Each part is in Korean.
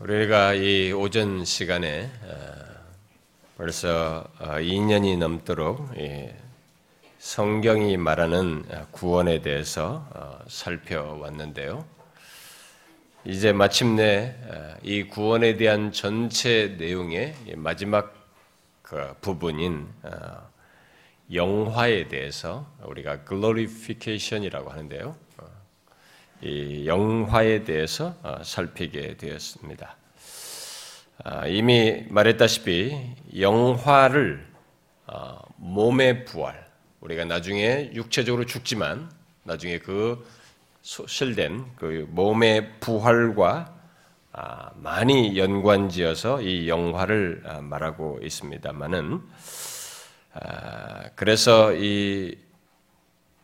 우리가 이 오전 시간에 어, 벌써 2년이 어, 넘도록 성경이 말하는 구원에 대해서 어, 살펴왔는데요. 이제 마침내 이 구원에 대한 전체 내용의 마지막 그 부분인 영화에 대해서 우리가 glorification이라고 하는데요. 이 영화에 대해서 어, 살피게 되었습니다. 아, 이미 말했다시피 영화를 어, 몸의 부활, 우리가 나중에 육체적으로 죽지만 나중에 그 실된 그 몸의 부활과 아, 많이 연관지어서 이 영화를 아, 말하고 있습니다만은 그래서 이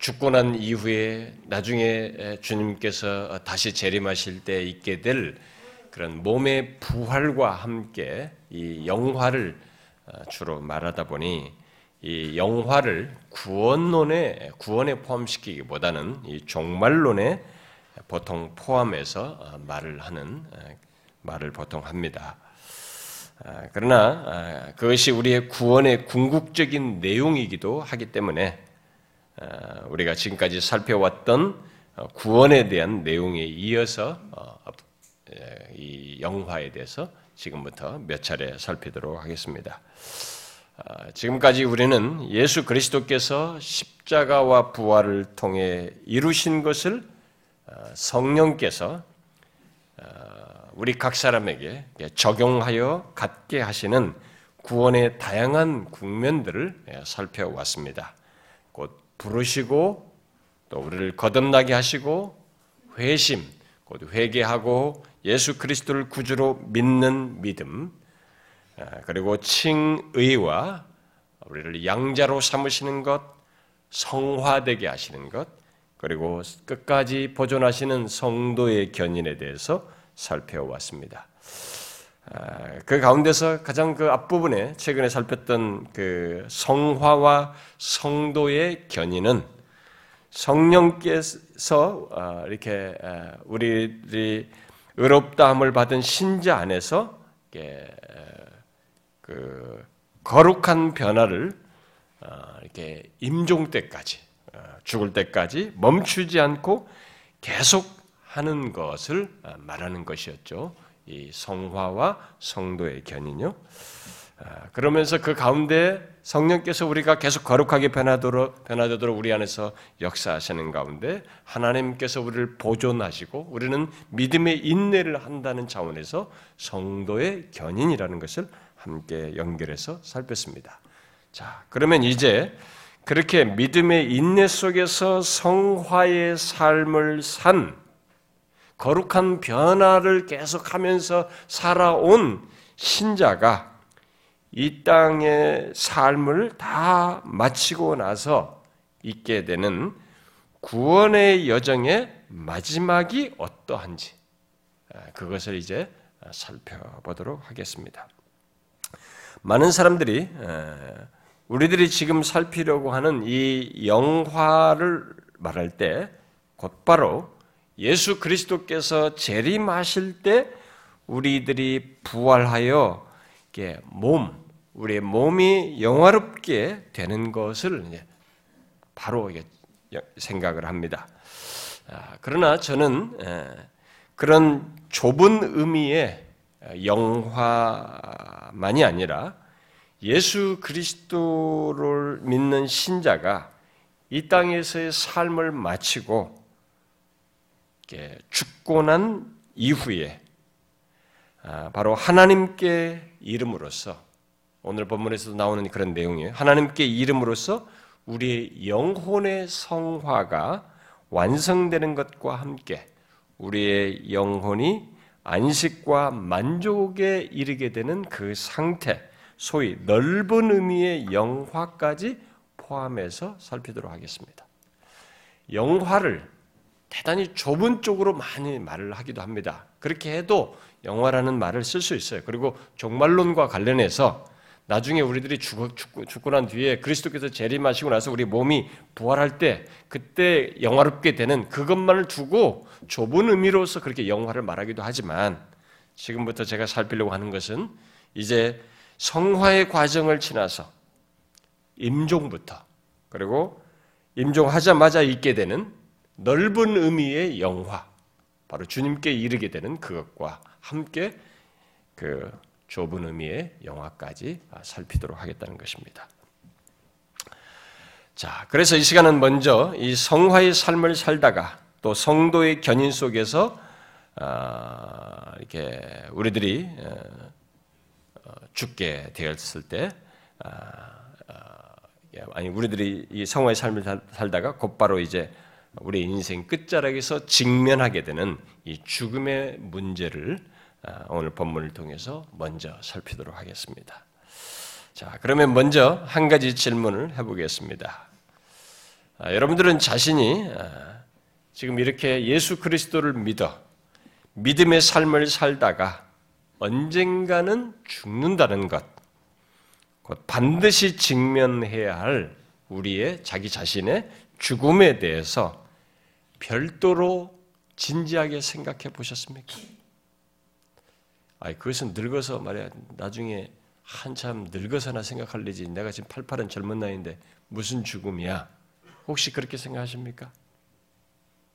죽고 난 이후에 나중에 주님께서 다시 재림하실 때 있게 될 그런 몸의 부활과 함께 이 영화를 어, 주로 말하다 보니 이 영화를 구원론에 구원에 포함시키기보다는 이 종말론에 보통 포함해서 어, 말을 하는 어, 말을 보통 합니다. 그러나 그것이 우리의 구원의 궁극적인 내용이기도 하기 때문에 어, 우리가 지금까지 살펴왔던 어, 구원에 대한 내용에 이어서 어, 이 영화에 대해서 지금부터 몇 차례 살피도록 하겠습니다. 지금까지 우리는 예수 그리스도께서 십자가와 부활을 통해 이루신 것을 성령께서 우리 각 사람에게 적용하여 갖게 하시는 구원의 다양한 국면들을 살펴왔습니다. 부르시고 또 우리를 거듭나게 하시고 회심, 곧 회개하고 예수 그리스도를 구주로 믿는 믿음, 아, 그리고 칭의와 우리를 양자로 삼으시는 것, 성화되게 하시는 것, 그리고 끝까지 보존하시는 성도의 견인에 대해서 살펴왔습니다. 아, 그 가운데서 가장 그 앞부분에 최근에 살폈던 그 성화와 성도의 견인은 성령께서 아, 이렇게 아, 우리들이 의롭다함을 받은 신자 안에서 그 거룩한 변화를 이렇게 임종 때까지 죽을 때까지 멈추지 않고 계속 하는 것을 말하는 것이었죠. 이 성화와 성도의 견인요. 아, 그러면서 그 가운데 성령께서 우리가 계속 거룩하게 변하도록 변화되도록 우리 안에서 역사하시는 가운데 하나님께서 우리를 보존하시고 우리는 믿음의 인내를 한다는 차원에서 성도의 견인이라는 것을 함께 연결해서 살폈습니다. 자, 그러면 이제 그렇게 믿음의 인내 속에서 성화의 삶을 산 거룩한 변화를 계속하면서 살아온 신자가 이 땅의 삶을 다 마치고 나서 있게 되는 구원의 여정의 마지막이 어떠한지 아, 그것을 이제 살펴보도록 하겠습니다. 많은 사람들이 우리들이 지금 살피려고 하는 이 영화를 말할 때 곧바로 예수 그리스도께서 재림하실 때 우리들이 부활하여 몸, 우리의 몸이 영화롭게 되는 것을 바로 생각을 합니다. 아, 그러나 저는 그런 좁은 의미의 영화만이 아니라 예수 그리스도를 믿는 신자가 이 땅에서의 삶을 마치고 죽고 난 이후에 아, 바로 하나님께 이름으로써 오늘 본문에서도 나오는 그런 내용이에요. 하나님께 이름으로써 우리의 영혼의 성화가 완성되는 것과 함께 우리의 영혼이 안식과 만족에 이르게 되는 그 상태, 소위 넓은 의미의 영화까지 포함해서 살피도록 하겠습니다. 영화를 대단히 좁은 쪽으로 많이 말을 하기도 합니다. 그렇게 해도 영화라는 말을 쓸 수 있어요. 그리고 종말론과 관련해서 나중에 우리들이 죽고, 죽고, 죽고 난 뒤에 그리스도께서 재림하시고 나서 우리 몸이 부활할 때 그때 영화롭게 되는 그것만을 두고 좁은 의미로서 그렇게 영화를 말하기도 하지만 지금부터 제가 살피려고 하는 것은 이제 성화의 과정을 지나서 임종부터 그리고 임종하자마자 있게 되는 넓은 의미의 영화, 바로 주님께 이르게 되는 그것과 함께 그 좁은 의미의 영화까지 살피도록 하겠다는 것입니다. 자, 그래서 이 시간은 먼저 이 성화의 삶을 살다가 또 성도의 견인 속에서 아, 이렇게 우리들이 어, 어, 죽게 되었을 때 아, 아, 아니 우리들이 이 성화의 삶을 살다가 곧바로 이제 우리 인생 끝자락에서 직면하게 되는 이 죽음의 문제를 오늘 본문을 통해서 먼저 살피도록 하겠습니다. 자, 그러면 먼저 한 가지 질문을 해보겠습니다. 아, 여러분들은 자신이 아, 지금 이렇게 예수 그리스도를 믿어 믿음의 삶을 살다가 언젠가는 죽는다는 것, 곧 반드시 직면해야 할 우리의 자기 자신의 죽음에 대해서 별도로 진지하게 생각해 보셨습니까? 아, 그것은 늙어서 말이야 나중에 한참 늙어서나 생각할 일이지. 내가 지금 88은 젊은 나이인데 무슨 죽음이야? 혹시 그렇게 생각하십니까?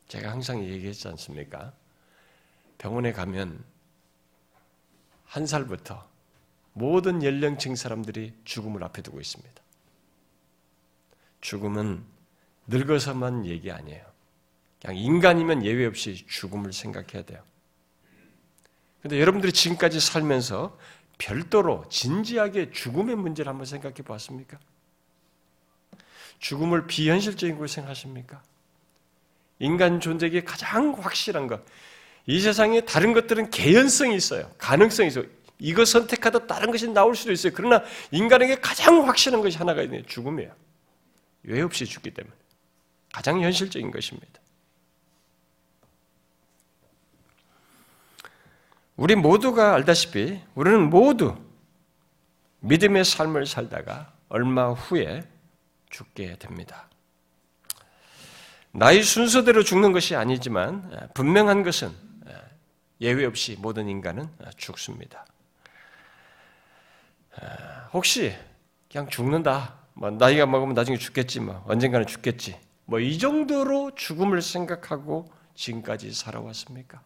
제가 항상 얘기했지 않습니까? 병원에 가면 한 살부터 모든 연령층 사람들이 죽음을 앞에 두고 있습니다. 죽음은 늙어서만 얘기 아니에요. 그냥 인간이면 예외 없이 죽음을 생각해야 돼요. 근데 여러분들이 지금까지 살면서 별도로 진지하게 죽음의 문제를 한번 생각해 보았습니까? 죽음을 비현실적인 걸 생각하십니까? 인간 존재에 가장 확실한 것. 이 세상에 다른 것들은 개연성이 있어요. 가능성이 있어요. 이거 선택하다 다른 것이 나올 수도 있어요. 그러나 인간에게 가장 확실한 것이 하나가 있네요. 죽음이에요. 왜 없이 죽기 때문에. 가장 현실적인 것입니다. 우리 모두가 알다시피 우리는 모두 믿음의 삶을 살다가 얼마 후에 죽게 됩니다. 나의 순서대로 죽는 것이 아니지만 분명한 것은 예외 없이 모든 인간은 죽습니다. 혹시 그냥 죽는다. 뭐 나이가 먹으면 나중에 죽겠지 뭐 언젠가는 죽겠지. 뭐 이 정도로 죽음을 생각하고 지금까지 살아왔습니까?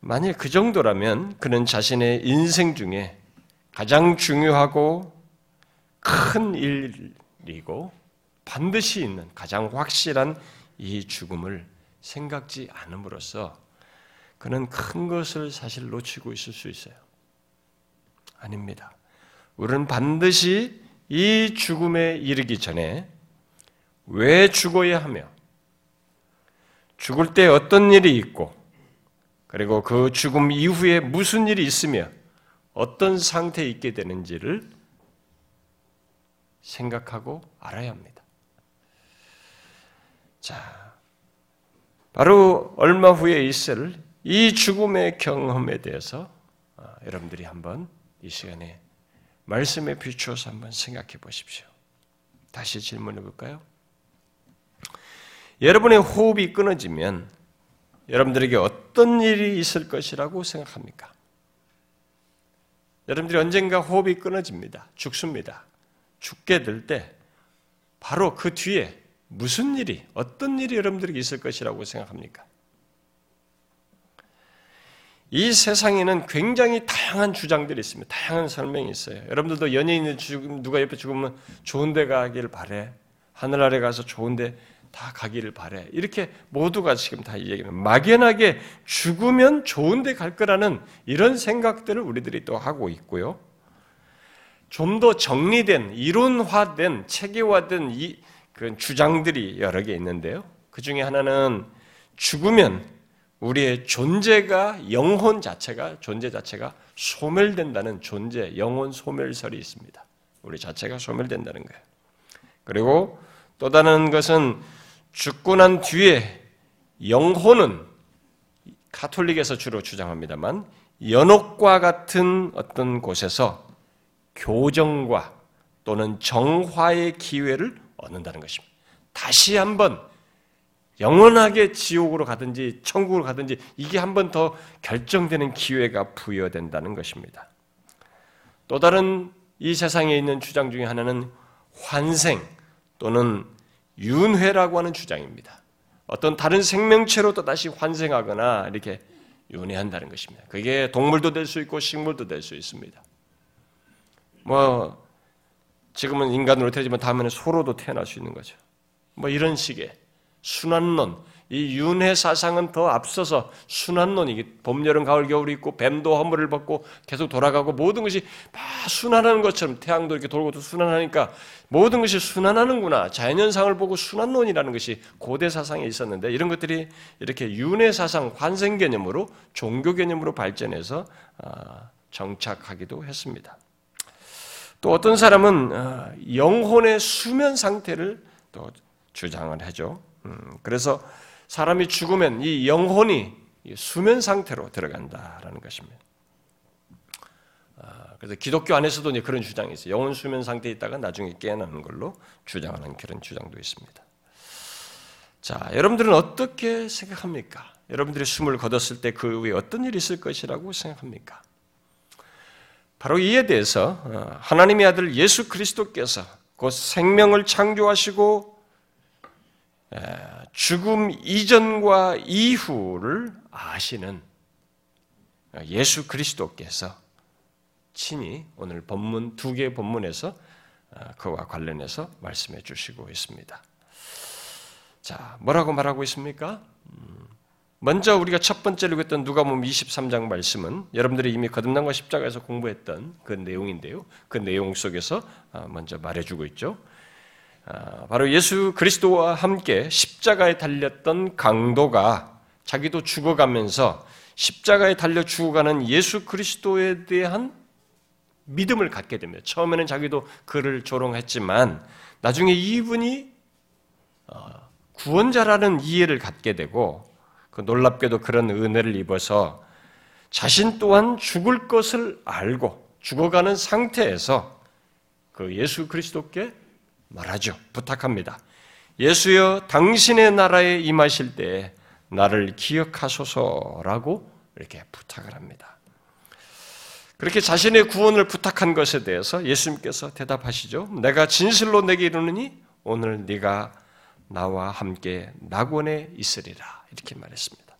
만약 그 정도라면 그는 자신의 인생 중에 가장 중요하고 큰 일이고 반드시 있는 가장 확실한 이 죽음을 생각지 않음으로써 그는 큰 것을 사실 놓치고 있을 수 있어요. 아닙니다. 우리는 반드시 이 죽음에 이르기 전에 왜 죽어야 하며 죽을 때 어떤 일이 있고 그리고 그 죽음 이후에 무슨 일이 있으며 어떤 상태에 있게 되는지를 생각하고 알아야 합니다. 자, 바로 얼마 후에 있을 이 죽음의 경험에 대해서 아, 여러분들이 한번 이 시간에 말씀에 비추어서 한번 생각해 보십시오. 다시 질문해 볼까요? 여러분의 호흡이 끊어지면 여러분들에게 어떤 일이 있을 것이라고 생각합니까? 여러분들이 언젠가 호흡이 끊어집니다. 죽습니다. 죽게 될 때 바로 그 뒤에 무슨 일이, 어떤 일이 여러분들에게 있을 것이라고 생각합니까? 이 세상에는 굉장히 다양한 주장들이 있습니다. 다양한 설명이 있어요. 여러분들도 연예인이 죽으면, 누가 옆에 죽으면 좋은 데 가길 바래. 하늘 아래 가서 좋은 데 다 가기를 바래. 이렇게 모두가 지금 다 얘기하는 막연하게 죽으면 좋은 데 갈 거라는 이런 생각들을 우리들이 또 하고 있고요. 좀 더 정리된 이론화된 체계화된 이 그런 주장들이 여러 개 있는데요. 그 중에 하나는 죽으면 우리의 존재가 영혼 자체가 존재 자체가 소멸된다는 존재 영혼 소멸설이 있습니다. 우리 자체가 소멸된다는 거예요. 그리고 또 다른 것은 죽고 난 뒤에 영혼은 카톨릭에서 주로 주장합니다만 연옥과 같은 어떤 곳에서 교정과 또는 정화의 기회를 얻는다는 것입니다. 다시 한번 영원하게 지옥으로 가든지 천국으로 가든지 이게 한 번 더 결정되는 기회가 부여된다는 것입니다. 또 다른 이 세상에 있는 주장 중에 하나는 환생 또는 윤회라고 하는 주장입니다. 어떤 다른 생명체로 또 다시 환생하거나 이렇게 윤회한다는 것입니다. 그게 동물도 될 수 있고 식물도 될 수 있습니다. 뭐 지금은 인간으로 태어지만 다음에는 소로도 태어날 수 있는 거죠. 뭐 이런 식의 순환론, 이 윤회 사상은 더 앞서서 순환론이 봄, 여름, 가을, 겨울이 있고 뱀도 허물을 벗고 계속 돌아가고 모든 것이 막 순환하는 것처럼 태양도 이렇게 돌고 또 순환하니까 모든 것이 순환하는구나. 자연현상을 보고 순환론이라는 것이 고대 사상에 있었는데 이런 것들이 이렇게 윤회 사상, 환생 개념으로 종교 개념으로 발전해서 아, 정착하기도 했습니다. 또 어떤 사람은 아, 영혼의 수면 상태를 또 주장을 하죠. 음, 그래서 사람이 죽으면 이 영혼이 수면 상태로 들어간다라는 것입니다. 아, 그래서 기독교 안에서도 그런 주장이 있어요. 영혼 수면 상태에 있다가 나중에 깨어나는 걸로 주장하는 그런 주장도 있습니다. 자, 여러분들은 어떻게 생각합니까? 여러분들이 숨을 거뒀을 때 그 후에 어떤 일이 있을 것이라고 생각합니까? 바로 이에 대해서 어, 하나님의 아들 예수 그리스도께서 곧 생명을 창조하시고 죽음 이전과 이후를 아시는 예수 그리스도께서 친히 오늘 본문 두 개의 본문에서 어, 그와 관련해서 말씀해 주시고 있습니다. 자, 뭐라고 말하고 있습니까? 음, 먼저 우리가 첫 번째로 했던 누가복음 23장 말씀은 여러분들이 이미 거듭난과 십자가에서 공부했던 그 내용인데요. 그 내용 속에서 어, 먼저 말해주고 있죠. 아, 바로 예수 그리스도와 함께 십자가에 달렸던 강도가 자기도 죽어가면서 십자가에 달려 죽어가는 예수 그리스도에 대한 믿음을 갖게 됩니다. 처음에는 자기도 그를 조롱했지만 나중에 이분이 어, 구원자라는 이해를 갖게 되고 그 놀랍게도 그런 은혜를 입어서 자신 또한 죽을 것을 알고 죽어가는 상태에서 그 예수 그리스도께 말하죠. 부탁합니다. 예수여 당신의 나라에 임하실 때 나를 기억하소서라고 이렇게 부탁을 합니다. 그렇게 자신의 구원을 부탁한 것에 대해서 예수님께서 대답하시죠. 내가 진실로 내게 이르느니 오늘 네가 나와 함께 낙원에 있으리라 이렇게 말했습니다.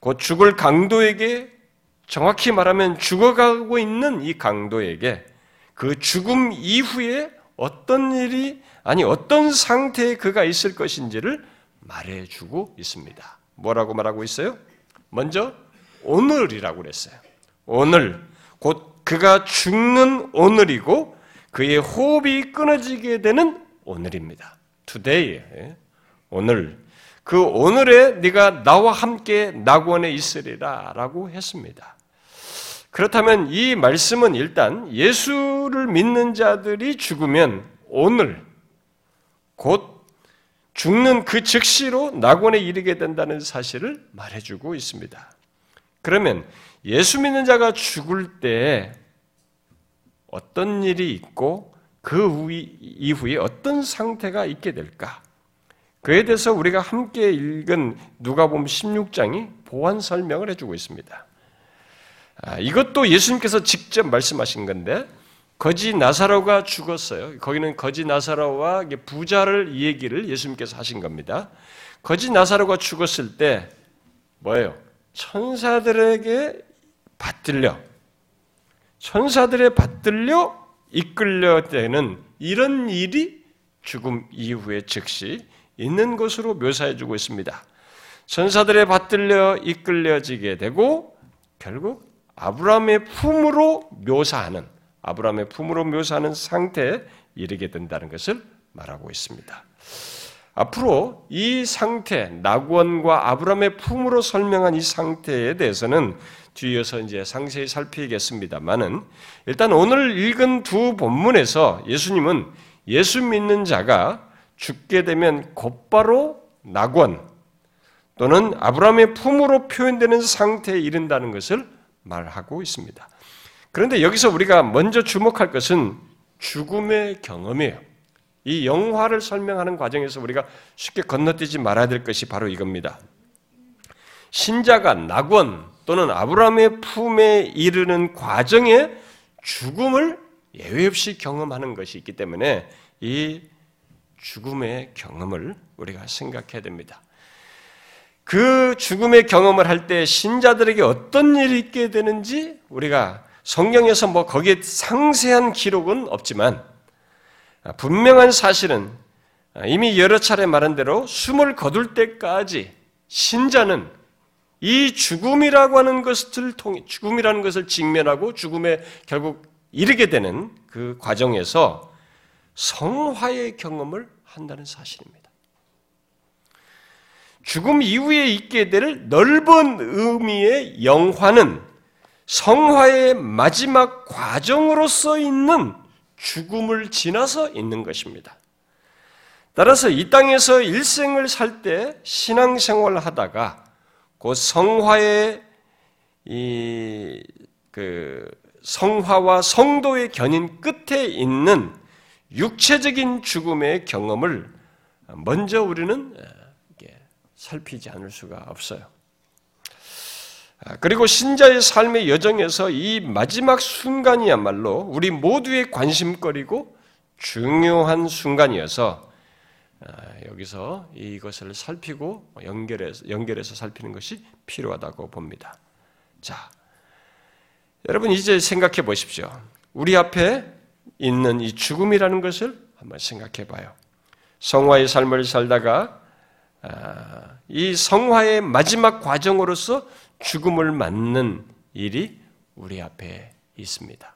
곧 죽을 강도에게 정확히 말하면 죽어가고 있는 이 강도에게 그 죽음 이후에 어떤 일이 아니 어떤 상태에 그가 있을 것인지를 말해주고 있습니다. 뭐라고 말하고 있어요? 먼저 오늘이라고 그랬어요. 오늘 곧 그가 죽는 오늘이고 그의 호흡이 끊어지게 되는 오늘입니다. today 예. 오늘 그 오늘에 네가 나와 함께 낙원에 있으리라라고 했습니다. 그렇다면 이 말씀은 일단 예수를 믿는 자들이 죽으면 오늘 곧 죽는 그 즉시로 낙원에 이르게 된다는 사실을 말해주고 있습니다. 그러면 예수 믿는 자가 죽을 때 어떤 일이 있고 그 이후에 어떤 상태가 있게 될까? 그에 대해서 우리가 함께 읽은 누가복음 16장이 보완 설명을 해주고 있습니다. 아, 이것도 예수님께서 직접 말씀하신 건데 거지 나사로가 죽었어요. 거기는 거지 나사로와 부자를 얘기를 예수님께서 하신 겁니다. 거지 나사로가 죽었을 때 뭐예요? 천사들에게 받들려 천사들의 받들려 이끌려 되는 이런 일이 죽음 이후에 즉시 있는 것으로 묘사해 주고 있습니다. 천사들의 받들려 이끌려지게 되고 결국 아브라함의 품으로 묘사하는 아브라함의 품으로 묘사하는 상태에 이르게 된다는 것을 말하고 있습니다. 앞으로 이 상태, 낙원과 아브라함의 품으로 설명한 이 상태에 대해서는 뒤에서 이제 상세히 살피겠습니다만은 일단 오늘 읽은 두 본문에서 예수님은 예수 믿는 자가 죽게 되면 곧바로 낙원 또는 아브라함의 품으로 표현되는 상태에 이른다는 것을 말하고 있습니다. 그런데 여기서 우리가 먼저 주목할 것은 죽음의 경험이에요. 이 영화를 설명하는 과정에서 우리가 쉽게 건너뛰지 말아야 될 것이 바로 이겁니다. 신자가 낙원 또는 아브라함의 품에 이르는 과정에 죽음을 예외 없이 경험하는 것이 있기 때문에 이 죽음의 경험을 우리가 생각해야 됩니다. 그 죽음의 경험을 할 때 신자들에게 어떤 일이 있게 되는지 우리가 성경에서 뭐 거기에 상세한 기록은 없지만 분명한 사실은 이미 여러 차례 말한 대로 숨을 거둘 때까지 신자는 이 죽음이라고 하는 것을 통해 죽음이라는 것을 직면하고 죽음에 결국 이르게 되는 그 과정에서 성화의 경험을 한다는 사실입니다. 죽음 이후에 있게 될 넓은 의미의 영화는 성화의 마지막 과정으로서 있는 죽음을 지나서 있는 것입니다. 따라서 이 땅에서 일생을 살 때 신앙생활을 하다가 곧 성화의 이 그 성화와 성도의 견인 끝에 있는 육체적인 죽음의 경험을 먼저 우리는 살피지 않을 수가 없어요. 아, 그리고 신자의 삶의 여정에서 이 마지막 순간이야말로 우리 모두의 관심거리고 중요한 순간이어서 아, 여기서 이것을 살피고 연결해서 연결해서 살피는 것이 필요하다고 봅니다. 자, 여러분 이제 생각해 보십시오. 우리 앞에 있는 이 죽음이라는 것을 한번 생각해 봐요. 성화의 삶을 살다가 아, 이 성화의 마지막 과정으로서 죽음을 맞는 일이 우리 앞에 있습니다.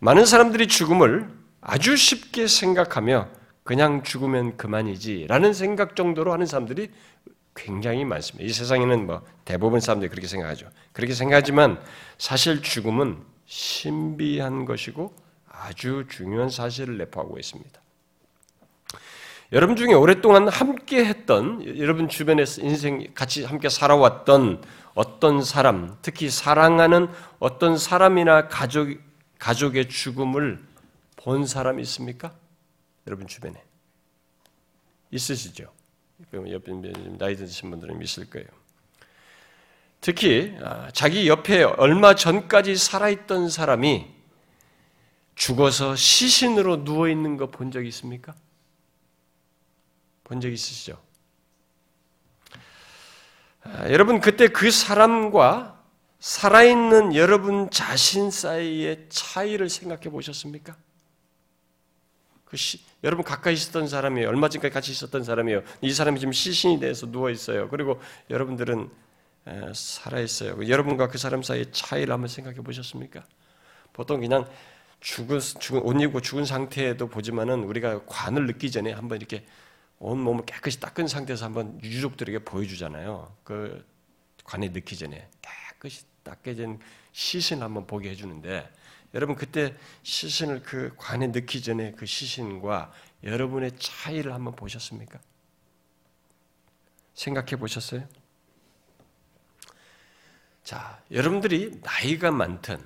많은 사람들이 죽음을 아주 쉽게 생각하며 그냥 죽으면 그만이지 라는 생각 정도로 하는 사람들이 굉장히 많습니다. 이 세상에는 뭐 대부분 사람들이 그렇게 생각하죠. 그렇게 생각하지만 사실 죽음은 신비한 것이고 아주 중요한 사실을 내포하고 있습니다. 여러분 중에 오랫동안 함께 했던, 여러분 주변에서 인생 같이 함께 살아왔던 어떤 사람, 특히 사랑하는 어떤 사람이나 가족, 가족의 죽음을 본 사람 있습니까? 여러분 주변에. 있으시죠? 옆에 나이 드신 분들은 있을 거예요. 특히 아, 자기 옆에 얼마 전까지 살아있던 사람이 죽어서 시신으로 누워 있는 거 본 적 있습니까? 본 적 있으시죠? 아, 여러분 그때 그 사람과 살아있는 여러분 자신 사이의 차이를 생각해 보셨습니까? 그 시, 여러분 가까이 있었던 사람이에요. 얼마 전까지 같이 있었던 사람이에요. 이 사람이 지금 시신이 돼서 누워 있어요. 그리고 여러분들은 살아 있어요. 여러분과 그 사람 사이의 차이를 한번 생각해 보셨습니까? 보통 그냥 죽은 죽은 옷 입고 죽은 상태에도 보지만은 우리가 관을 느끼 전에 한번 이렇게 온 몸을 깨끗이 닦은 상태에서 한번 유족들에게 보여주잖아요. 그 관에 넣기 전에 깨끗이 닦여진 시신을 한번 보게 해주는데 여러분 그때 시신을 그 관에 넣기 전에 그 시신과 여러분의 차이를 한번 보셨습니까? 생각해 보셨어요? 자, 여러분들이 나이가 많든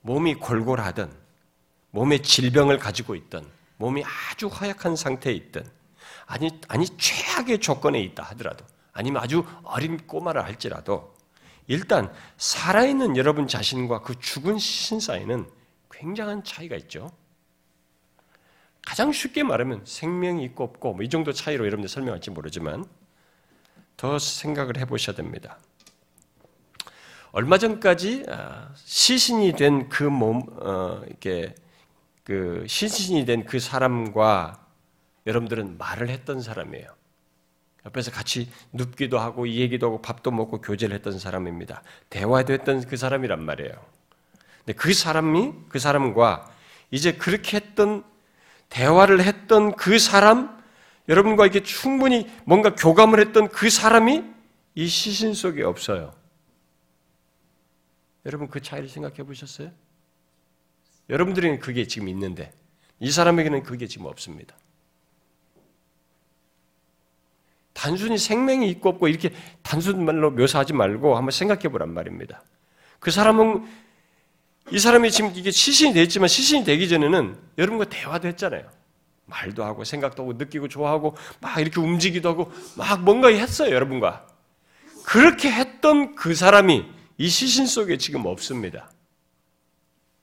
몸이 골골하든 몸에 질병을 가지고 있든 몸이 아주 허약한 상태에 있든 아니, 아니, 최악의 조건에 있다 하더라도, 아니면 아주 어린 꼬마를 할지라도, 일단, 살아있는 여러분 자신과 그 죽은 신 사이는 굉장한 차이가 있죠. 가장 쉽게 말하면 생명이 있고 없고, 뭐 이 정도 차이로 여러분들 설명할지 모르지만, 더 생각을 해보셔야 됩니다. 얼마 전까지 아, 시신이 된 그 몸, 어, 이렇게 그 시신이 된 그 사람과 여러분들은 말을 했던 사람이에요. 옆에서 같이 눕기도 하고 얘기도 하고 밥도 먹고 교제를 했던 사람입니다. 대화도 했던 그 사람이란 말이에요. 근데 그 사람이 그 사람과 이제 그렇게 했던 대화를 했던 그 사람 여러분과 이렇게 충분히 뭔가 교감을 했던 그 사람이 이 시신 속에 없어요. 여러분 그 차이를 생각해 보셨어요? 여러분들에게는 그게 지금 있는데 이 사람에게는 그게 지금 없습니다. 단순히 생명이 있고 없고 이렇게 단순 말로 묘사하지 말고 한번 생각해 보란 말입니다. 그 사람은 이 사람이 지금 이게 시신이 됐지만 시신이 되기 전에는 여러분과 대화도 했잖아요. 말도 하고 생각도 하고 느끼고 좋아하고 막 이렇게 움직이기도 하고 막 뭔가 했어요, 여러분과. 그렇게 했던 그 사람이 이 시신 속에 지금 없습니다.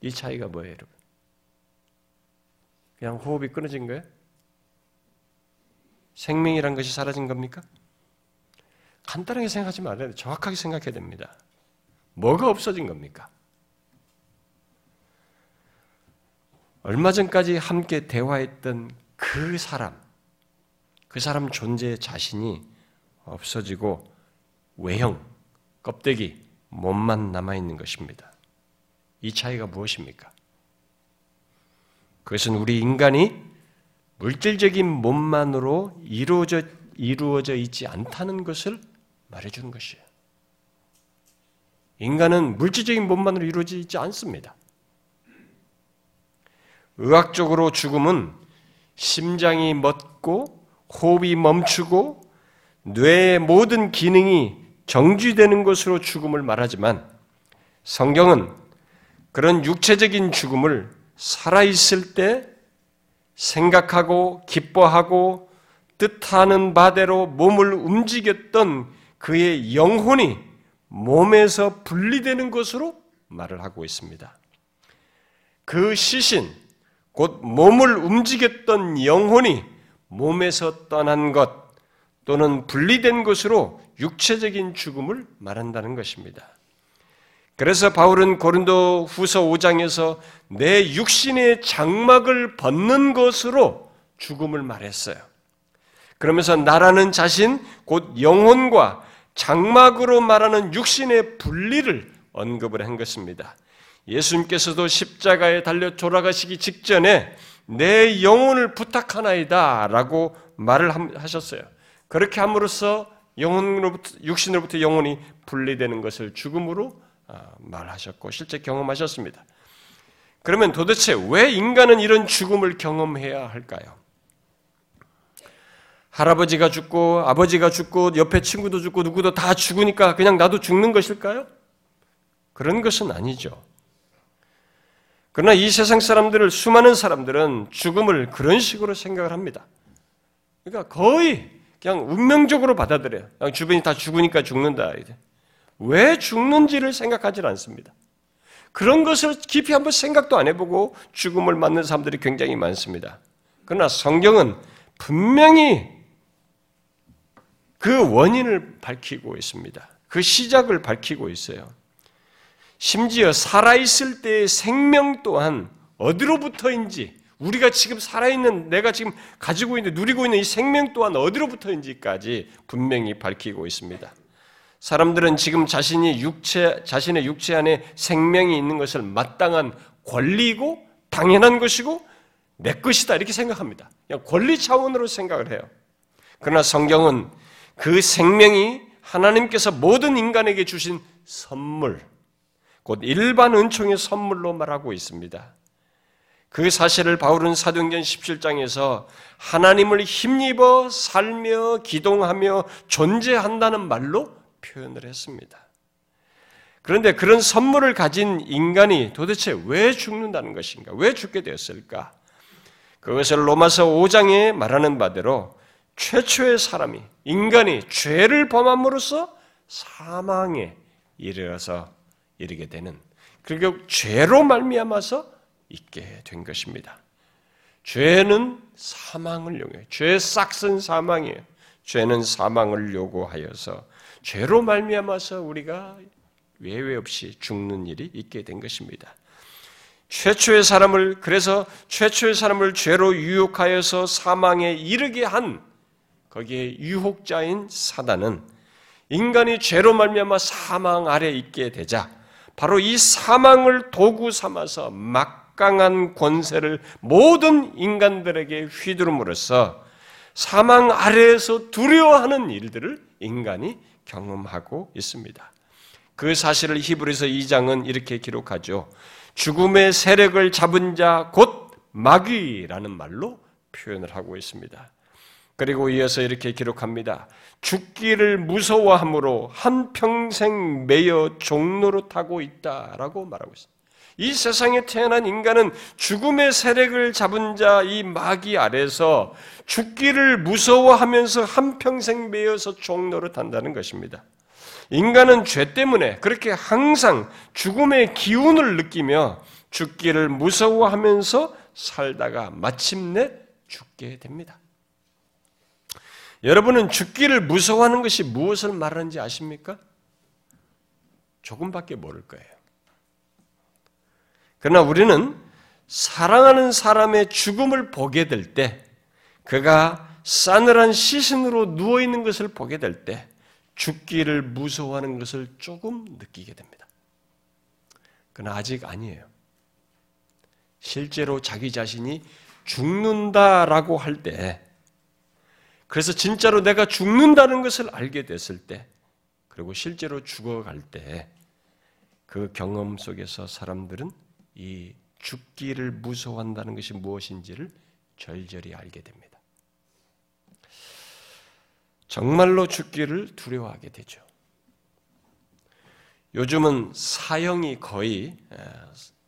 이 차이가 뭐예요, 여러분? 그냥 호흡이 끊어진 거예요? 생명이란 것이 사라진 겁니까? 간단하게 생각하지 말아야 돼. 정확하게 생각해야 됩니다. 뭐가 없어진 겁니까? 얼마 전까지 함께 대화했던 그 사람, 그 사람 존재 자신이 없어지고 외형, 껍데기, 몸만 남아있는 것입니다. 이 차이가 무엇입니까? 그것은 우리 인간이 물질적인 몸만으로 이루어져, 이루어져 있지 않다는 것을 말해주는 것이에요. 인간은 물질적인 몸만으로 이루어져 있지 않습니다. 의학적으로 죽음은 심장이 멎고 호흡이 멈추고 뇌의 모든 기능이 정지되는 것으로 죽음을 말하지만 성경은 그런 육체적인 죽음을 살아있을 때 생각하고 기뻐하고 뜻하는 바대로 몸을 움직였던 그의 영혼이 몸에서 분리되는 것으로 말을 하고 있습니다. 그 시신, 곧 몸을 움직였던 영혼이 몸에서 떠난 것 또는 분리된 것으로 육체적인 죽음을 말한다는 것입니다. 그래서 바울은 고린도 후서 5장에서 내 육신의 장막을 벗는 것으로 죽음을 말했어요. 그러면서 나라는 자신, 곧 영혼과 장막으로 말하는 육신의 분리를 언급을 한 것입니다. 예수님께서도 십자가에 달려 돌아가시기 직전에 내 영혼을 부탁하나이다 라고 말을 하셨어요. 그렇게 함으로써 영혼으로부터, 육신으로부터 영혼이 분리되는 것을 죽음으로 아, 말하셨고 실제 경험하셨습니다. 그러면 도대체 왜 인간은 이런 죽음을 경험해야 할까요? 할아버지가 죽고 아버지가 죽고 옆에 친구도 죽고 누구도 다 죽으니까 그냥 나도 죽는 것일까요? 그런 것은 아니죠. 그러나 이 세상 사람들을 수많은 사람들은 죽음을 그런 식으로 생각을 합니다. 그러니까 거의 그냥 운명적으로 받아들여요. 주변이 다 죽으니까 죽는다. 왜 죽는지를 생각하지 않습니다. 그런 것을 깊이 한번 생각도 안 해보고 죽음을 맞는 사람들이 굉장히 많습니다. 그러나 성경은 분명히 그 원인을 밝히고 있습니다. 그 시작을 밝히고 있어요. 심지어 살아있을 때의 생명 또한 어디로부터인지 우리가 지금 살아있는 내가 지금 가지고 있는 누리고 있는 이 생명 또한 어디로부터인지까지 분명히 밝히고 있습니다. 사람들은 지금 자신이 육체 자신의 육체 안에 생명이 있는 것을 마땅한 권리고 당연한 것이고 내 것이다 이렇게 생각합니다. 그냥 권리 차원으로 생각을 해요. 그러나 성경은 그 생명이 하나님께서 모든 인간에게 주신 선물, 곧 일반 은총의 선물로 말하고 있습니다. 그 사실을 바울은 사도행전 17장에서 하나님을 힘입어 살며 기동하며 존재한다는 말로 표현을 했습니다. 그런데 그런 선물을 가진 인간이 도대체 왜 죽는다는 것인가? 왜 죽게 되었을까? 그것을 로마서 5장에 말하는 바대로 최초의 사람이 인간이 죄를 범함으로써 사망에 이르러서 이르게 되는 그리고 죄로 말미암아서 있게 된 것입니다. 죄는 사망을 요구해요. 죄 싹슨 사망이에요. 죄는 사망을 요구하여서 죄로 말미암아서 우리가 외회 없이 죽는 일이 있게 된 것입니다. 최초의 사람을 그래서 최초의 사람을 죄로 유혹하여서 사망에 이르게 한 거기에 유혹자인 사단은 인간이 죄로 말미암아 사망 아래 있게 되자 바로 이 사망을 도구 삼아서 막강한 권세를 모든 인간들에게 휘두름으로써 사망 아래에서 두려워하는 일들을 인간이 경험하고 있습니다. 그 사실을 히브리서 2장은 이렇게 기록하죠. 죽음의 세력을 잡은 자 곧 마귀라는 말로 표현을 하고 있습니다. 그리고 이어서 이렇게 기록합니다. 죽기를 무서워함으로 한평생 매여 종로로 타고 있다라고 말하고 있습니다. 이 세상에 태어난 인간은 죽음의 세력을 잡은 자 이 마귀 아래서 죽기를 무서워하면서 한평생 매여서 종로를 탄다는 것입니다. 인간은 죄 때문에 그렇게 항상 죽음의 기운을 느끼며 죽기를 무서워하면서 살다가 마침내 죽게 됩니다. 여러분은 죽기를 무서워하는 것이 무엇을 말하는지 아십니까? 조금밖에 모를 거예요. 그러나 우리는 사랑하는 사람의 죽음을 보게 될 때, 그가 싸늘한 시신으로 누워있는 것을 보게 될 때, 죽기를 무서워하는 것을 조금 느끼게 됩니다. 그러나 아직 아니에요. 실제로 자기 자신이 죽는다라고 할 때, 그래서 진짜로 내가 죽는다는 것을 알게 됐을 때, 그리고 실제로 죽어갈 때, 그 경험 속에서 사람들은 이 죽기를 무서워한다는 것이 무엇인지를 절절히 알게 됩니다. 정말로 죽기를 두려워하게 되죠. 요즘은 사형이 거의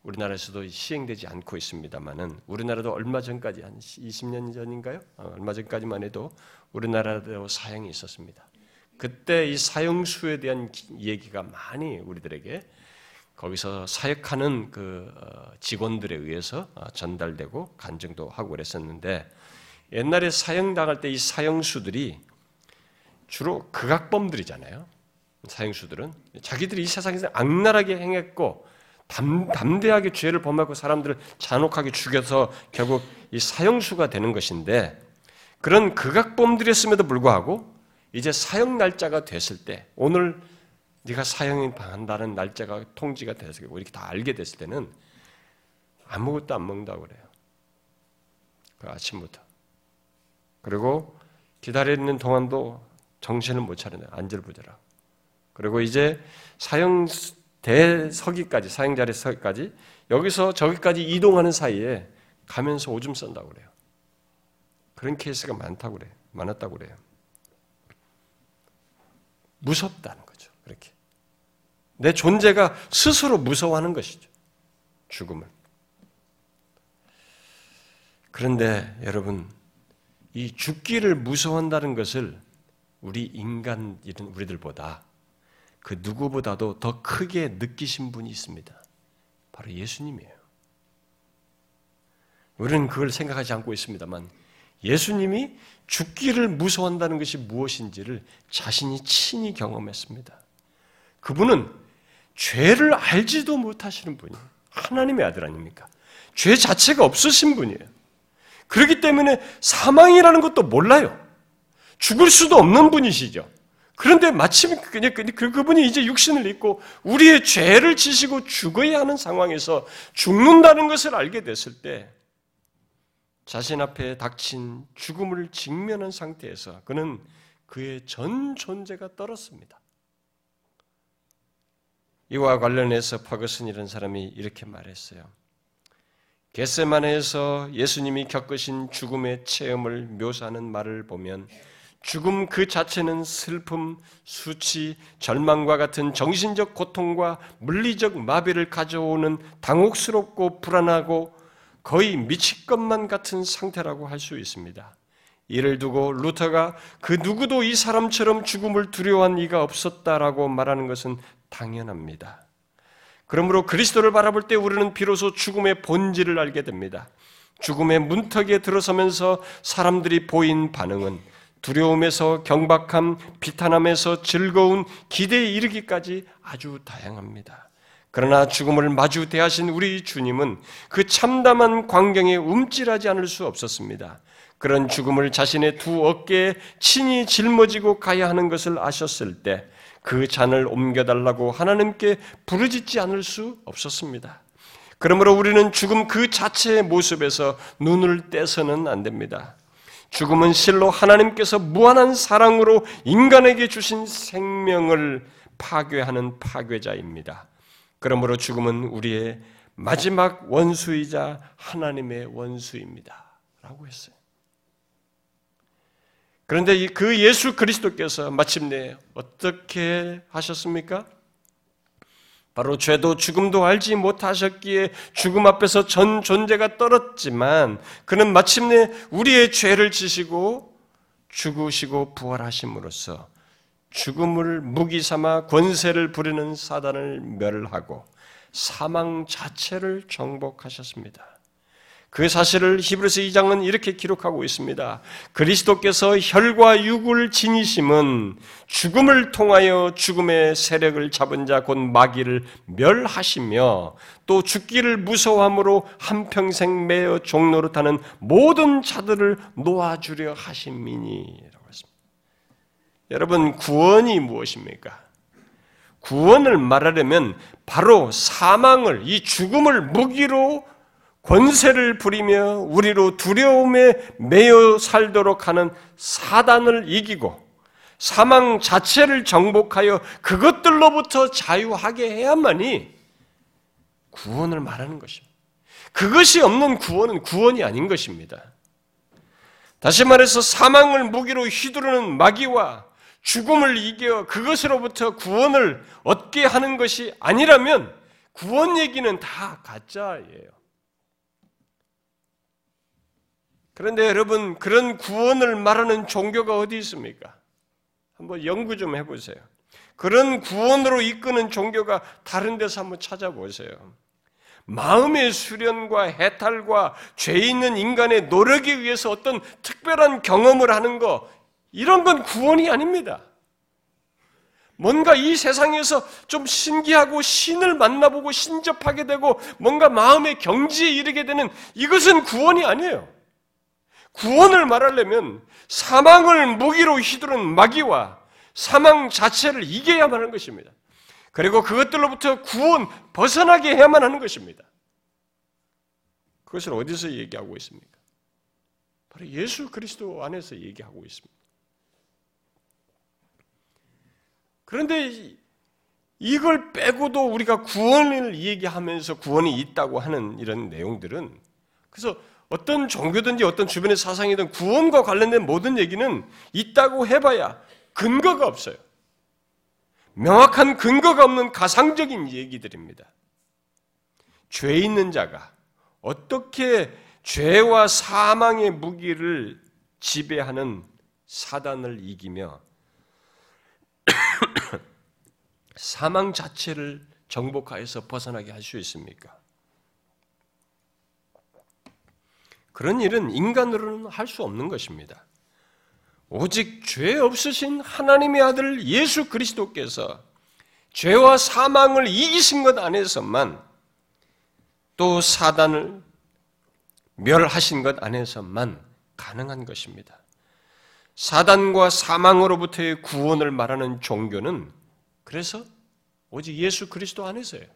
우리나라에서도 시행되지 않고 있습니다만은 우리나라도 얼마 전까지 한 20년 전인가요? 어, 얼마 전까지만 해도 우리나라도 사형이 있었습니다. 그때 이 사형수에 대한 얘기가 많이 우리들에게 거기서 사역하는 그 어, 직원들에 의해서 어, 전달되고 간증도 하고 그랬었는데 옛날에 사형 당할 때 이 사형수들이 주로 극악범들이잖아요. 사형수들은 자기들이 이 세상에서 악랄하게 행했고 담, 담대하게 죄를 범하고 사람들을 잔혹하게 죽여서 결국 이 사형수가 되는 것인데 그런 극악범들이었음에도 불구하고 이제 사형 날짜가 됐을 때 오늘 네가 사형이 당한다는 날짜가 통지가 돼서 이렇게 다 알게 됐을 때는 아무것도 안 먹는다고 그래요. 그 아침부터. 그리고 기다리는 동안도 정신을 못 차리네. 안절부절하고. 그리고 이제 사형 대서기까지 사형 자리 서기까지 여기서 저기까지 이동하는 사이에 가면서 오줌 싼다고 그래요. 그런 케이스가 많다고 그래요. 많았다고 그래요. 무섭다는 거죠. 그렇게. 내 존재가 스스로 무서워하는 것이죠. 죽음을. 그런데 여러분, 이 죽기를 무서워한다는 것을 우리 인간 우리들보다 그 누구보다도 더 크게 느끼신 분이 있습니다. 바로 예수님이에요. 우리는 그걸 생각하지 않고 있습니다만 예수님이 죽기를 무서워한다는 것이 무엇인지를 자신이 친히 경험했습니다. 그분은 죄를 알지도 못하시는 분이에요. 하나님의 아들 아닙니까? 죄 자체가 없으신 분이에요. 그렇기 때문에 사망이라는 것도 몰라요. 죽을 수도 없는 분이시죠. 그런데 마침 그, 그 그분이 이제 육신을 입고 우리의 죄를 지시고 죽어야 하는 상황에서 죽는다는 것을 알게 됐을 때 자신 앞에 닥친 죽음을 직면한 상태에서 그는 그의 전 존재가 떨었습니다. 이와 관련해서 파거슨이라는 사람이 이렇게 말했어요. 겟세만에서 예수님이 겪으신 죽음의 체험을 묘사하는 말을 보면 죽음 그 자체는 슬픔, 수치, 절망과 같은 정신적 고통과 물리적 마비를 가져오는 당혹스럽고 불안하고 거의 미칠 것만 같은 상태라고 할 수 있습니다. 이를 두고 루터가 그 누구도 이 사람처럼 죽음을 두려워한 이가 없었다라고 말하는 것은 당연합니다. 그러므로 그리스도를 바라볼 때 우리는 비로소 죽음의 본질을 알게 됩니다. 죽음의 문턱에 들어서면서 사람들이 보인 반응은 두려움에서 경박함, 비탄함에서 즐거운 기대에 이르기까지 아주 다양합니다. 그러나 죽음을 마주 대하신 우리 주님은 그 참담한 광경에 움찔하지 않을 수 없었습니다. 그런 죽음을 자신의 두 어깨에 친히 짊어지고 가야 하는 것을 아셨을 때 그 잔을 옮겨달라고 하나님께 부르짖지 않을 수 없었습니다. 그러므로 우리는 죽음 그 자체의 모습에서 눈을 떼서는 안 됩니다. 죽음은 실로 하나님께서 무한한 사랑으로 인간에게 주신 생명을 파괴하는 파괴자입니다. 그러므로 죽음은 우리의 마지막 원수이자 하나님의 원수입니다. 라고 했어요. 그런데 그 예수 그리스도께서 마침내 어떻게 하셨습니까? 바로 죄도 죽음도 알지 못하셨기에 죽음 앞에서 전 존재가 떨었지만 그는 마침내 우리의 죄를 지시고 죽으시고 부활하심으로써 죽음을 무기 삼아 권세를 부리는 사단을 멸하고 사망 자체를 정복하셨습니다. 그 사실을 히브리서 2장은 이렇게 기록하고 있습니다. 그리스도께서 혈과 육을 지니심은 죽음을 통하여 죽음의 세력을 잡은 자 곧 마귀를 멸하시며 또 죽기를 무서워함으로 한평생 매어 종로로 타는 모든 자들을 놓아주려 하심이니라고 했습니다. 여러분 구원이 무엇입니까? 구원을 말하려면 바로 사망을 이 죽음을 무기로 권세를 부리며 우리로 두려움에 매여 살도록 하는 사단을 이기고 사망 자체를 정복하여 그것들로부터 자유하게 해야만이 구원을 말하는 것입니다. 그것이 없는 구원은 구원이 아닌 것입니다. 다시 말해서 사망을 무기로 휘두르는 마귀와 죽음을 이겨 그것으로부터 구원을 얻게 하는 것이 아니라면 구원 얘기는 다 가짜예요. 그런데 여러분, 그런 구원을 말하는 종교가 어디 있습니까? 한번 연구 좀 해보세요. 그런 구원으로 이끄는 종교가 다른 데서 한번 찾아보세요. 마음의 수련과 해탈과 죄 있는 인간의 노력에 의해서 어떤 특별한 경험을 하는 거, 이런 건 구원이 아닙니다. 뭔가 이 세상에서 좀 신기하고 신을 만나보고 신접하게 되고 뭔가 마음의 경지에 이르게 되는 이것은 구원이 아니에요. 구원을 말하려면 사망을 무기로 휘두른 마귀와 사망 자체를 이겨야만 하는 것입니다. 그리고 그것들로부터 구원, 벗어나게 해야만 하는 것입니다. 그것을 어디서 얘기하고 있습니까? 바로 예수 그리스도 안에서 얘기하고 있습니다. 그런데 이걸 빼고도 우리가 구원을 얘기하면서 구원이 있다고 하는 이런 내용들은 그래서 어떤 종교든지 어떤 주변의 사상이든 구원과 관련된 모든 얘기는 있다고 해봐야 근거가 없어요. 명확한 근거가 없는 가상적인 얘기들입니다. 죄 있는 자가 어떻게 죄와 사망의 무기를 지배하는 사단을 이기며 사망 자체를 정복하여서 벗어나게 할 수 있습니까? 그런 일은 인간으로는 할 수 없는 것입니다. 오직 죄 없으신 하나님의 아들 예수 그리스도께서 죄와 사망을 이기신 것 안에서만 또 사단을 멸하신 것 안에서만 가능한 것입니다. 사단과 사망으로부터의 구원을 말하는 종교는 그래서 오직 예수 그리스도 안에서예요.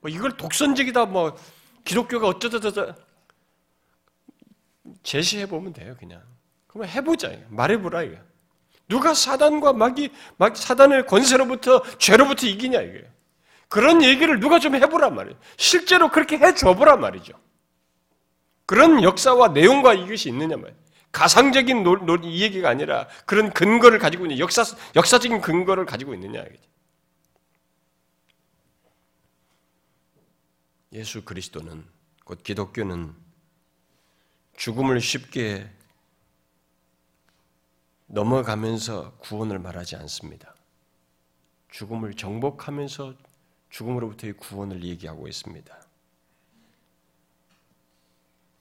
뭐 이걸 독선적이다, 뭐 기독교가 어쩌다저쩌 제시해 보면 돼요, 그냥. 그러면 해보자, 말해 보라 이거. 누가 사단과 마귀, 마 사단의 권세로부터 죄로부터 이기냐 이게. 그런 얘기를 누가 좀 해보란 말이에요. 실제로 그렇게 해줘보란 말이죠. 그런 역사와 내용과 이것이 있느냐 말이에요. 가상적인 노, 노, 이 얘기가 아니라 그런 근거를 가지고 있는 역사 역사적인 근거를 가지고 있느냐. 예수 그리스도는 곧 기독교는 죽음을 쉽게 넘어가면서 구원을 말하지 않습니다. 죽음을 정복하면서 죽음으로부터의 구원을 얘기하고 있습니다.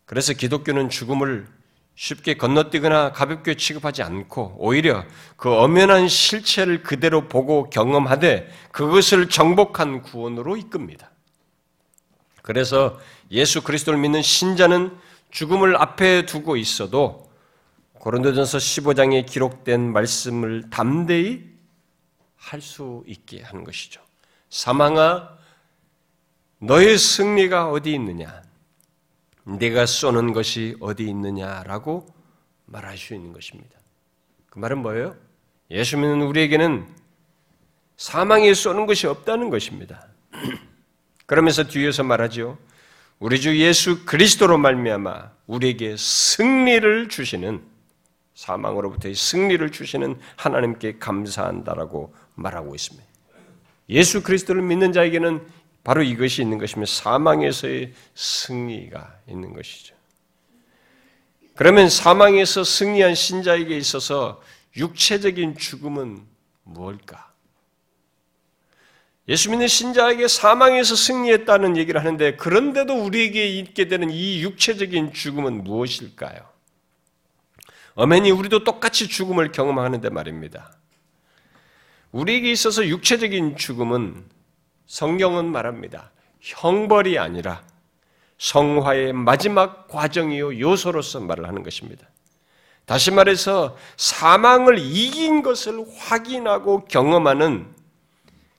그래서 기독교는 죽음을 쉽게 건너뛰거나 가볍게 취급하지 않고 오히려 그 엄연한 실체를 그대로 보고 경험하되 그것을 정복한 구원으로 이끕니다. 그래서 예수 그리스도를 믿는 신자는 죽음을 앞에 두고 있어도 고린도전서 15장에 기록된 말씀을 담대히 할 수 있게 하는 것이죠. 사망아 너의 승리가 어디 있느냐? 네가 쏘는 것이 어디 있느냐라고 말할 수 있는 것입니다. 그 말은 뭐예요? 예수 믿는 우리에게는 사망에 쏘는 것이 없다는 것입니다. 그러면서 뒤에서 말하죠. 우리 주 예수 그리스도로 말미암아 우리에게 승리를 주시는 사망으로부터의 승리를 주시는 하나님께 감사한다라고 말하고 있습니다. 예수 그리스도를 믿는 자에게는 바로 이것이 있는 것이며 사망에서의 승리가 있는 것이죠. 그러면 사망에서 승리한 신자에게 있어서 육체적인 죽음은 무엇일까? 예수 믿는 신자에게 사망에서 승리했다는 얘기를 하는데 그런데도 우리에게 있게 되는 이 육체적인 죽음은 무엇일까요? 어머니 우리도 똑같이 죽음을 경험하는데 말입니다. 우리에게 있어서 육체적인 죽음은 성경은 말합니다. 형벌이 아니라 성화의 마지막 과정이요 요소로서 말을 하는 것입니다. 다시 말해서 사망을 이긴 것을 확인하고 경험하는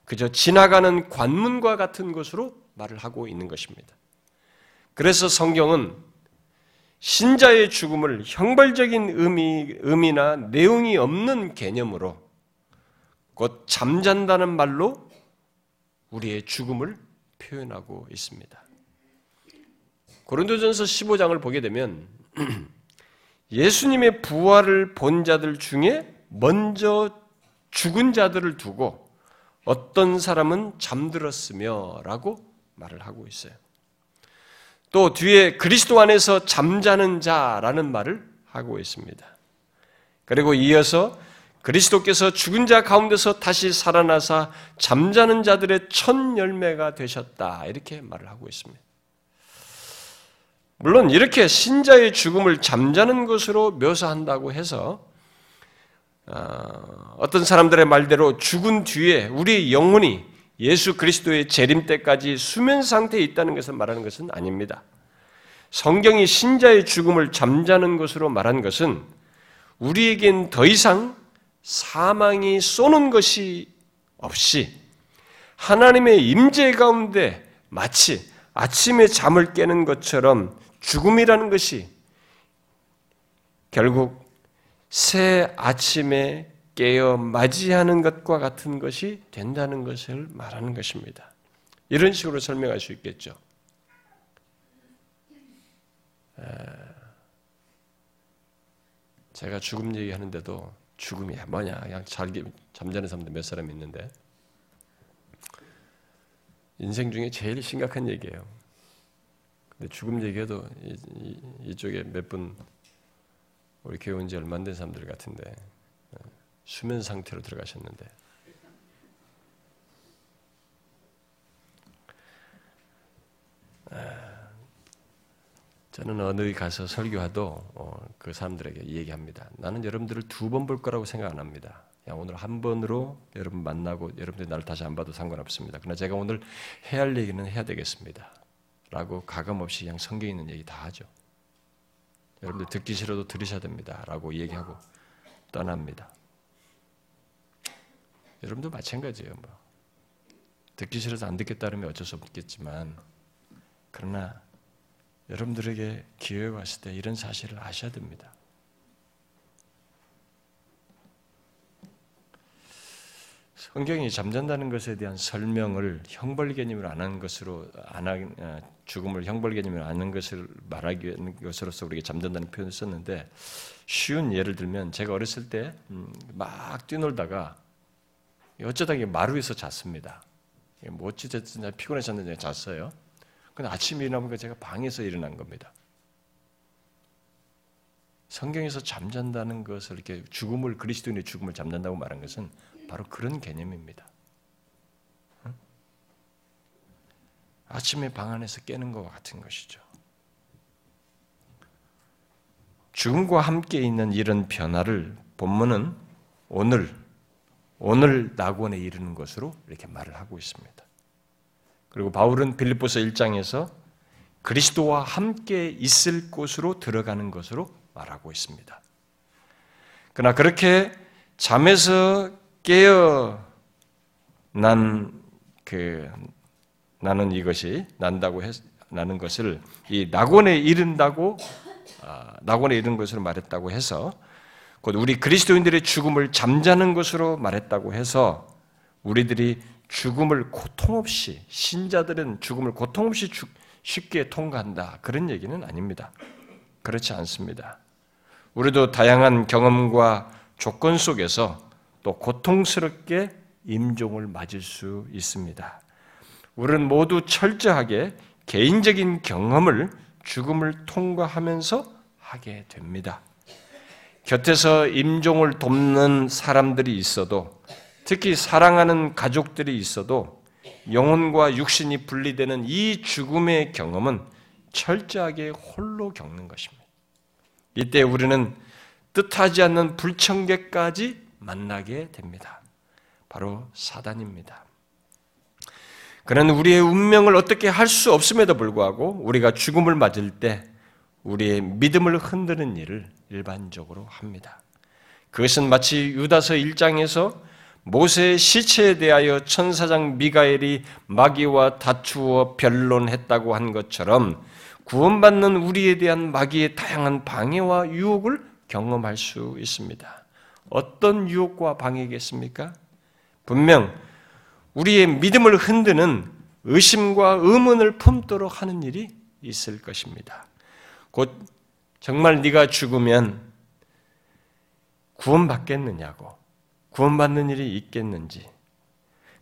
그저 지나가는 관문과 같은 것으로 말을 하고 있는 것입니다. 그래서 성경은 신자의 죽음을 형벌적인 의미, 의미나 내용이 없는 개념으로 곧 잠잔다는 말로 우리의 죽음을 표현하고 있습니다. 고린도전서 15장을 보게 되면 예수님의 부활을 본 자들 중에 먼저 죽은 자들을 두고 어떤 사람은 잠들었으며 라고 말을 하고 있어요. 또 뒤에 그리스도 안에서 잠자는 자라는 말을 하고 있습니다. 그리고 이어서 그리스도께서 죽은 자 가운데서 다시 살아나사 잠자는 자들의 첫 열매가 되셨다. 이렇게 말을 하고 있습니다. 물론 이렇게 신자의 죽음을 잠자는 것으로 묘사한다고 해서 어, 어떤 사람들의 말대로 죽은 뒤에 우리 영혼이 예수 그리스도의 재림 때까지 수면 상태에 있다는 것을 말하는 것은 아닙니다. 성경이 신자의 죽음을 잠자는 것으로 말한 것은 우리에겐 더 이상 사망이 쏘는 것이 없이 하나님의 임재 가운데 마치 아침에 잠을 깨는 것처럼 죽음이라는 것이 결국 새 아침에 깨어 맞이하는 것과 같은 것이 된다는 것을 말하는 것입니다. 이런 식으로 설명할 수 있겠죠. 제가 죽음 얘기하는데도 죽음이 뭐냐 그냥 잘게 잠자는 사람들 몇 사람 있는데 인생 중에 제일 심각한 얘기예요. 근데 죽음 얘기해도 이, 쪽에 몇 분 우리 교회 온 지 얼마 안 된 사람들 같은데 어, 수면 상태로 들어가셨는데 아, 저는 어느 가서 설교하도 어, 그 사람들에게 얘기합니다. 나는 여러분들을 두 번 볼 거라고 생각 안 합니다. 오늘 한 번으로 여러분 만나고 여러분들이 나를 다시 안 봐도 상관없습니다. 그러나 제가 오늘 해야 할 얘기는 해야 되겠습니다. 라고 가감없이 그냥 성경에 있는 얘기 다 하죠. 여러분들 듣기 싫어도 들으셔야 됩니다. 라고 얘기하고 떠납니다. 여러분도 마찬가지예요. 뭐. 듣기 싫어서 안 듣겠다면 어쩔 수 없겠지만 그러나 여러분들에게 기회가 왔을 때 이런 사실을 아셔야 됩니다. 성경이 잠잔다는 것에 대한 설명을 형벌 개념으로 안한 것으로 안 하, 어, 죽음을 형벌 개념으로 안한 것을 말하기 것으로서 우리가 잠잔다는 표현을 썼는데 쉬운 예를 들면 제가 어렸을 때막 음, 뛰놀다가 어쩌다 마루에서 잤습니다. 뭐 어찌 됐든 피곤해졌는데 잤어요. 근데 아침에 일어나보니까 제가 방에서 일어난 겁니다. 성경에서 잠잔다는 것을 이렇게 죽음을 그리스도인의 죽음을 잠잔다고 말한 것은 바로 그런 개념입니다. 아침에 방 안에서 깨는 것과 같은 것이죠. 죽음과 함께 있는 이런 변화를 본문은 오늘 오늘 낙원에 이르는 것으로 이렇게 말을 하고 있습니다. 그리고 바울은 빌립보서 1장에서 그리스도와 함께 있을 곳으로 들어가는 것으로 말하고 있습니다. 그러나 그렇게 잠에서 깨어 난 그 나는 이것이 난다고 했, 나는 것을 이 낙원에 이른다고 아, 낙원에 이른 것으로 말했다고 해서 곧 우리 그리스도인들의 죽음을 잠자는 것으로 말했다고 해서 우리들이 죽음을 고통 없이 신자들은 죽음을 고통 없이 쉽게 통과한다 그런 얘기는 아닙니다. 그렇지 않습니다. 우리도 다양한 경험과 조건 속에서 또 고통스럽게 임종을 맞을 수 있습니다. 우리는 모두 철저하게 개인적인 경험을 죽음을 통과하면서 하게 됩니다. 곁에서 임종을 돕는 사람들이 있어도 특히 사랑하는 가족들이 있어도 영혼과 육신이 분리되는 이 죽음의 경험은 철저하게 홀로 겪는 것입니다. 이때 우리는 뜻하지 않는 불청객까지 만나게 됩니다. 바로 사단입니다. 그는 우리의 운명을 어떻게 할 수 없음에도 불구하고 우리가 죽음을 맞을 때 우리의 믿음을 흔드는 일을 일반적으로 합니다. 그것은 마치 유다서 1장에서 모세의 시체에 대하여 천사장 미가엘이 마귀와 다투어 변론했다고 한 것처럼 구원받는 우리에 대한 마귀의 다양한 방해와 유혹을 경험할 수 있습니다. 어떤 유혹과 방해겠습니까? 분명 우리의 믿음을 흔드는 의심과 의문을 품도록 하는 일이 있을 것입니다. 곧 정말 네가 죽으면 구원받겠느냐고 구원받는 일이 있겠는지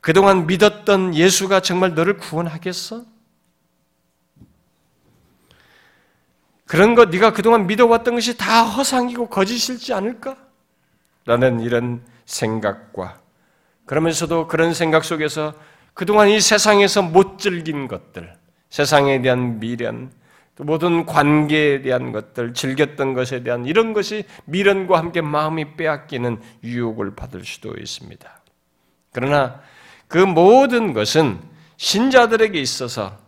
그동안 믿었던 예수가 정말 너를 구원하겠어? 그런 것 네가 그동안 믿어왔던 것이 다 허상이고 거짓일지 않을까? 라는 이런 생각과 그러면서도 그런 생각 속에서 그동안 이 세상에서 못 즐긴 것들, 세상에 대한 미련, 또 모든 관계에 대한 것들, 즐겼던 것에 대한 이런 것이 미련과 함께 마음이 빼앗기는 유혹을 받을 수도 있습니다. 그러나 그 모든 것은 신자들에게 있어서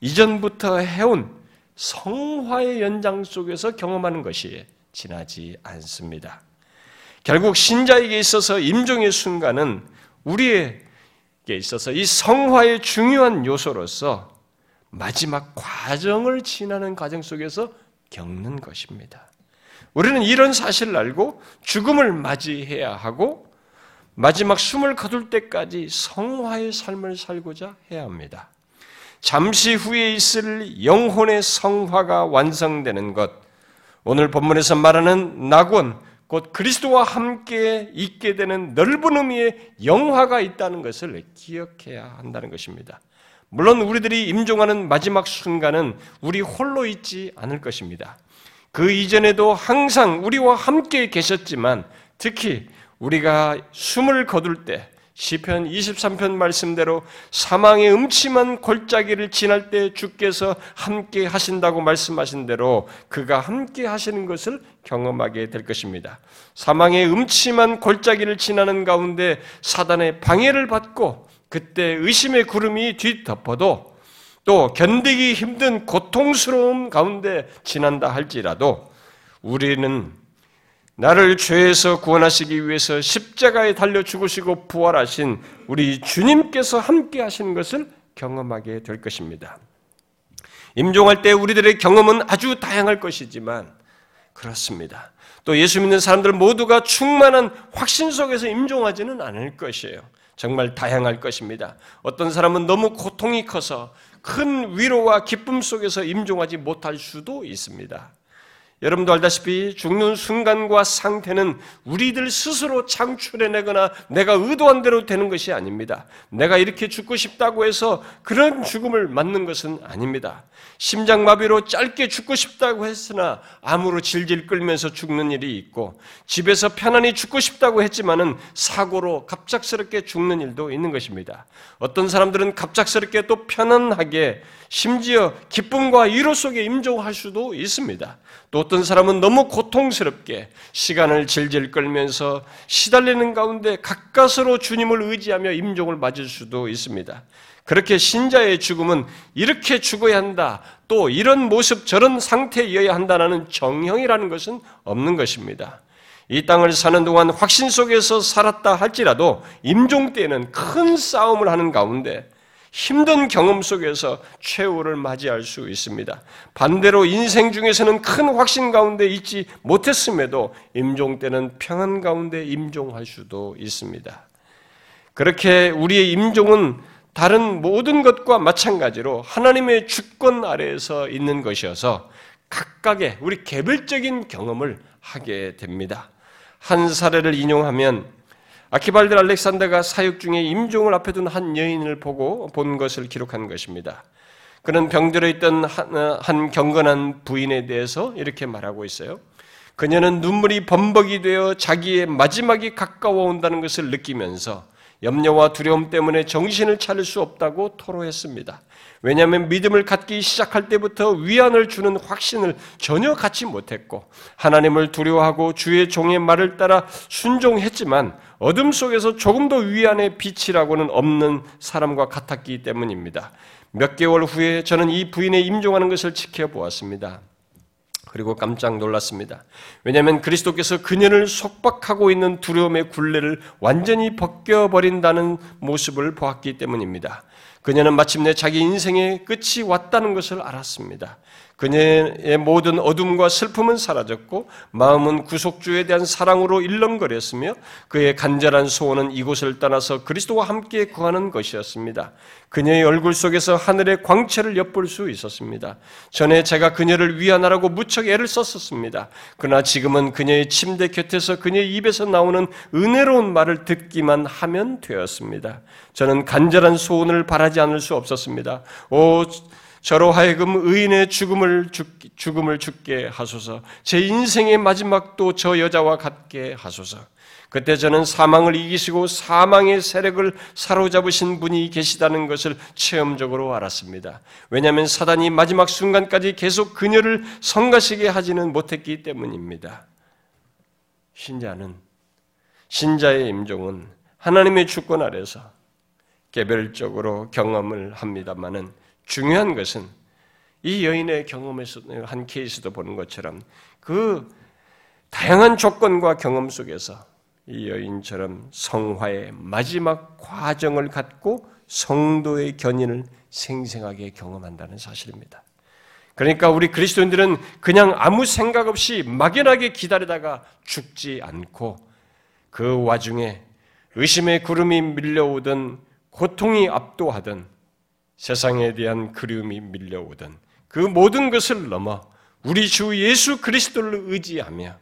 이전부터 해온 성화의 연장 속에서 경험하는 것이 지나지 않습니다. 결국 신자에게 있어서 임종의 순간은 우리에게 있어서 이 성화의 중요한 요소로서 마지막 과정을 지나는 과정 속에서 겪는 것입니다. 우리는 이런 사실을 알고 죽음을 맞이해야 하고 마지막 숨을 거둘 때까지 성화의 삶을 살고자 해야 합니다. 잠시 후에 있을 영혼의 성화가 완성되는 것, 오늘 본문에서 말하는 낙원, 곧 그리스도와 함께 있게 되는 넓은 의미의 영화가 있다는 것을 기억해야 한다는 것입니다. 물론 우리들이 임종하는 마지막 순간은 우리 홀로 있지 않을 것입니다. 그 이전에도 항상 우리와 함께 계셨지만 특히 우리가 숨을 거둘 때 시편 23편 말씀대로 사망의 음침한 골짜기를 지날 때 주께서 함께 하신다고 말씀하신 대로 그가 함께 하시는 것을 경험하게 될 것입니다. 사망의 음침한 골짜기를 지나는 가운데 사단의 방해를 받고 그때 의심의 구름이 뒤덮어도 또 견디기 힘든 고통스러움 가운데 지난다 할지라도 우리는 나를 죄에서 구원하시기 위해서 십자가에 달려 죽으시고 부활하신 우리 주님께서 함께 하시는 것을 경험하게 될 것입니다. 임종할 때 우리들의 경험은 아주 다양할 것이지만 그렇습니다. 또 예수 믿는 사람들 모두가 충만한 확신 속에서 임종하지는 않을 것이에요. 정말 다양할 것입니다. 어떤 사람은 너무 고통이 커서 큰 위로와 기쁨 속에서 임종하지 못할 수도 있습니다. 여러분도 알다시피 죽는 순간과 상태는 우리들 스스로 창출해내거나 내가 의도한 대로 되는 것이 아닙니다. 내가 이렇게 죽고 싶다고 해서 그런 죽음을 맞는 것은 아닙니다. 심장마비로 짧게 죽고 싶다고 했으나 암으로 질질 끌면서 죽는 일이 있고 집에서 편안히 죽고 싶다고 했지만은 사고로 갑작스럽게 죽는 일도 있는 것입니다. 어떤 사람들은 갑작스럽게 또 편안하게 심지어 기쁨과 위로 속에 임종할 수도 있습니다. 또 어떤 사람은 너무 고통스럽게 시간을 질질 끌면서 시달리는 가운데 가까스로 주님을 의지하며 임종을 맞을 수도 있습니다. 그렇게 신자의 죽음은 이렇게 죽어야 한다. 또 이런 모습 저런 상태여야 한다는 정형이라는 것은 없는 것입니다. 이 땅을 사는 동안 확신 속에서 살았다 할지라도 임종 때는 큰 싸움을 하는 가운데 힘든 경험 속에서 최후를 맞이할 수 있습니다. 반대로 인생 중에서는 큰 확신 가운데 있지 못했음에도 임종 때는 평안 가운데 임종할 수도 있습니다. 그렇게 우리의 임종은 다른 모든 것과 마찬가지로 하나님의 주권 아래에서 있는 것이어서 각각의 우리 개별적인 경험을 하게 됩니다. 한 사례를 인용하면 아키발드 알렉산더가 사역 중에 임종을 앞에 둔 한 여인을 보고 본 것을 기록한 것입니다. 그는 병들어 있던 한, 어, 한 경건한 부인에 대해서 이렇게 말하고 있어요. 그녀는 눈물이 범벅이 되어 자기의 마지막이 가까워 온다는 것을 느끼면서 염려와 두려움 때문에 정신을 차릴 수 없다고 토로했습니다. 왜냐하면 믿음을 갖기 시작할 때부터 위안을 주는 확신을 전혀 갖지 못했고 하나님을 두려워하고 주의 종의 말을 따라 순종했지만 어둠 속에서 조금도 위안의 빛이라고는 없는 사람과 같았기 때문입니다. 몇 개월 후에 저는 이 부인의 임종하는 것을 지켜보았습니다. 그리고 깜짝 놀랐습니다. 왜냐하면 그리스도께서 그녀를 속박하고 있는 두려움의 굴레를 완전히 벗겨버린다는 모습을 보았기 때문입니다. 그녀는 마침내 자기 인생의 끝이 왔다는 것을 알았습니다. 그녀의 모든 어둠과 슬픔은 사라졌고 마음은 구속주에 대한 사랑으로 일렁거렸으며 그의 간절한 소원은 이곳을 떠나서 그리스도와 함께 거하는 것이었습니다. 그녀의 얼굴 속에서 하늘의 광채를 엿볼 수 있었습니다. 전에 제가 그녀를 위안하라고 무척 애를 썼었습니다. 그러나 지금은 그녀의 침대 곁에서 그녀의 입에서 나오는 은혜로운 말을 듣기만 하면 되었습니다. 저는 간절한 소원을 바라지 않을 수 없었습니다. 오, 저로 하여금 의인의 죽음을 죽, 죽음을 죽게 하소서. 제 인생의 마지막도 저 여자와 같게 하소서. 그때 저는 사망을 이기시고 사망의 세력을 사로잡으신 분이 계시다는 것을 체험적으로 알았습니다. 왜냐하면 사단이 마지막 순간까지 계속 그녀를 성가시게 하지는 못했기 때문입니다. 신자는 신자의 임종은 하나님의 주권 아래서 개별적으로 경험을 합니다만은 중요한 것은 이 여인의 경험에서 한 케이스도 보는 것처럼 그 다양한 조건과 경험 속에서 이 여인처럼 성화의 마지막 과정을 갖고 성도의 견인을 생생하게 경험한다는 사실입니다. 그러니까 우리 그리스도인들은 그냥 아무 생각 없이 막연하게 기다리다가 죽지 않고 그 와중에 의심의 구름이 밀려오던 고통이 압도하던 세상에 대한 그리움이 밀려오던 그 모든 것을 넘어 우리 주 예수 그리스도를 의지하며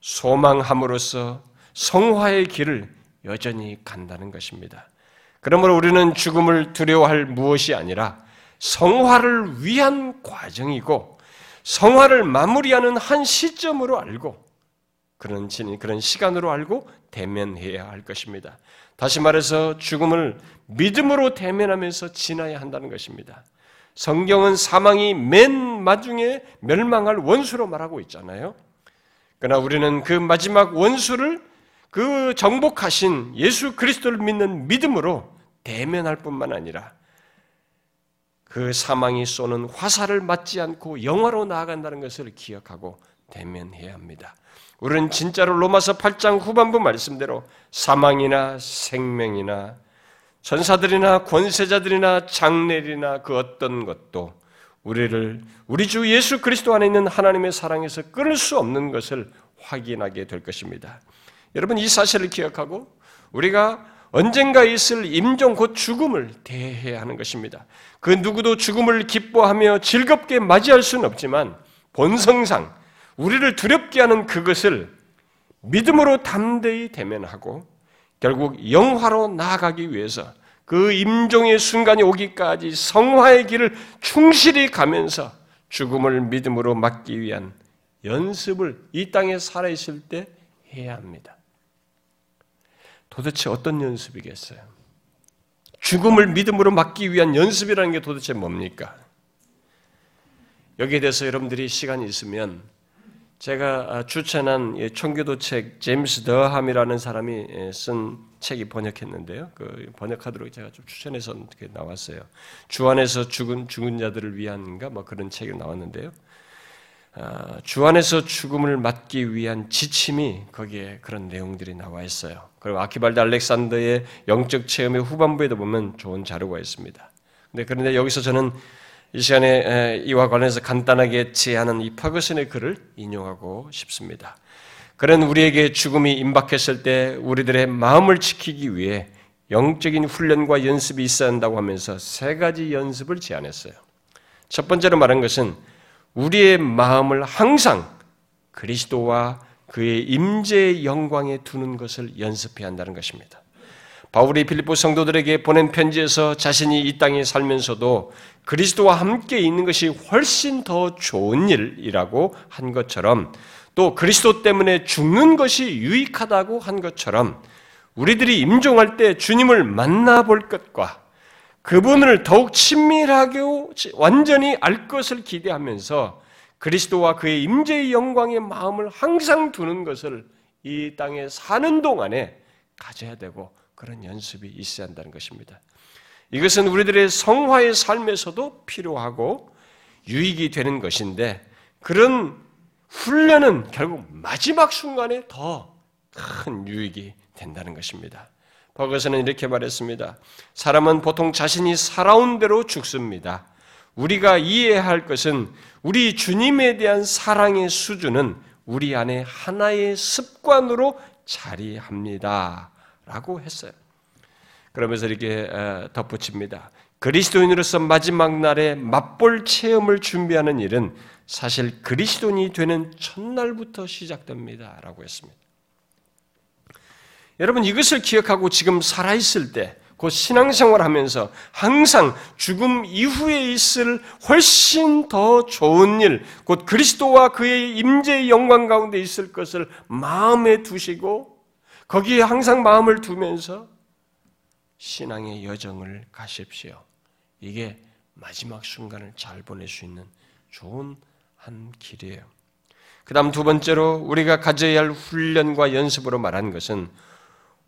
소망함으로써 성화의 길을 여전히 간다는 것입니다. 그러므로 우리는 죽음을 두려워할 무엇이 아니라 성화를 위한 과정이고 성화를 마무리하는 한 시점으로 알고 그런 그런 시간으로 알고 대면해야 할 것입니다. 다시 말해서 죽음을 믿음으로 대면하면서 지나야 한다는 것입니다. 성경은 사망이 맨 마중에 멸망할 원수로 말하고 있잖아요. 그러나 우리는 그 마지막 원수를 그 정복하신 예수 그리스도를 믿는 믿음으로 대면할 뿐만 아니라 그 사망이 쏘는 화살을 맞지 않고 영화로 나아간다는 것을 기억하고 대면해야 합니다. 우리는 진짜로 로마서 8장 후반부 말씀대로 사망이나 생명이나 전사들이나 권세자들이나 장례리나 그 어떤 것도 우리를 우리 주 예수 그리스도 안에 있는 하나님의 사랑에서 끊을 수 없는 것을 확인하게 될 것입니다. 여러분 이 사실을 기억하고 우리가 언젠가 있을 임종 곧 죽음을 대해야 하는 것입니다. 그 누구도 죽음을 기뻐하며 즐겁게 맞이할 수는 없지만 본성상 우리를 두렵게 하는 그것을 믿음으로 담대히 대면하고 결국 영화로 나아가기 위해서 그 임종의 순간이 오기까지 성화의 길을 충실히 가면서 죽음을 믿음으로 막기 위한 연습을 이 땅에 살아있을 때 해야 합니다. 도대체 어떤 연습이겠어요? 죽음을 믿음으로 막기 위한 연습이라는 게 도대체 뭡니까? 여기에 대해서 여러분들이 시간이 있으면 제가 아, 추천한 청교도 책 제임스 더함이라는 사람이 쓴 책이 번역했는데요. 그 번역하도록 제가 좀 추천해서 어떻게 나왔어요. 주 안에서 죽은 죽은 자들을 위한가 뭐 그런 책이 나왔는데요. 아, 주 안에서 죽음을 맞기 위한 지침이 거기에 그런 내용들이 나와 있어요. 그리고 아키발드 알렉산더의 영적 체험의 후반부에도 보면 좋은 자료가 있습니다. 그런데 여기서 저는 이 시간에 이와 관련해서 간단하게 제안한 이 파거슨의 글을 인용하고 싶습니다. 그런 우리에게 죽음이 임박했을 때 우리들의 마음을 지키기 위해 영적인 훈련과 연습이 있어야 한다고 하면서 세 가지 연습을 제안했어요. 첫 번째로 말한 것은 우리의 마음을 항상 그리스도와 그의 임재의 영광에 두는 것을 연습해야 한다는 것입니다. 바울이 빌립보 성도들에게 보낸 편지에서 자신이 이 땅에 살면서도 그리스도와 함께 있는 것이 훨씬 더 좋은 일이라고 한 것처럼 또 그리스도 때문에 죽는 것이 유익하다고 한 것처럼 우리들이 임종할 때 주님을 만나볼 것과 그분을 더욱 친밀하게 완전히 알 것을 기대하면서 그리스도와 그의 임재의 영광의 마음을 항상 두는 것을 이 땅에 사는 동안에 가져야 되고 그런 연습이 있어야 한다는 것입니다. 이것은 우리들의 성화의 삶에서도 필요하고 유익이 되는 것인데 그런 훈련은 결국 마지막 순간에 더 큰 유익이 된다는 것입니다. 버거스는 이렇게 말했습니다. 사람은 보통 자신이 살아온 대로 죽습니다. 우리가 이해할 것은 우리 주님에 대한 사랑의 수준은 우리 안에 하나의 습관으로 자리합니다. 라고 했어요. 그러면서 이렇게 덧붙입니다. 그리스도인으로서 마지막 날에 맛볼 체험을 준비하는 일은 사실 그리스도인이 되는 첫날부터 시작됩니다. 라고 했습니다. 여러분 이것을 기억하고 지금 살아있을 때, 곧 신앙생활 하면서 항상 죽음 이후에 있을 훨씬 더 좋은 일, 곧 그리스도와 그의 임재의 영광 가운데 있을 것을 마음에 두시고 거기에 항상 마음을 두면서 신앙의 여정을 가십시오. 이게 마지막 순간을 잘 보낼 수 있는 좋은 한 길이에요. 그 다음 두 번째로 우리가 가져야 할 훈련과 연습으로 말한 것은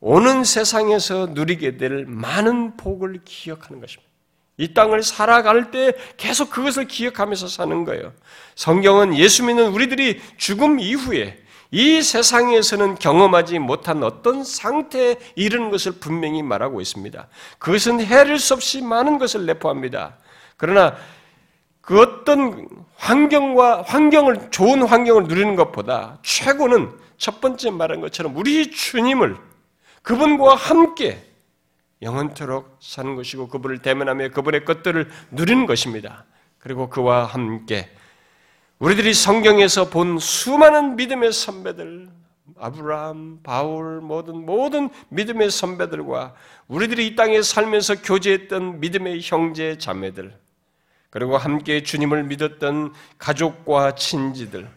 오는 세상에서 누리게 될 많은 복을 기억하는 것입니다. 이 땅을 살아갈 때 계속 그것을 기억하면서 사는 거예요. 성경은 예수 믿는 우리들이 죽음 이후에 이 세상에서는 경험하지 못한 어떤 상태에 이르는 것을 분명히 말하고 있습니다. 그것은 헤아릴 수 없이 많은 것을 내포합니다. 그러나 그 어떤 환경과 환경을 좋은 환경을 누리는 것보다 최고는 첫 번째 말한 것처럼 우리 주님을 그분과 함께 영원토록 사는 것이고 그분을 대면하며 그분의 것들을 누리는 것입니다. 그리고 그와 함께 우리들이 성경에서 본 수많은 믿음의 선배들, 아브라함, 바울, 모든, 모든 믿음의 선배들과 우리들이 이 땅에 살면서 교제했던 믿음의 형제, 자매들, 그리고 함께 주님을 믿었던 가족과 친지들,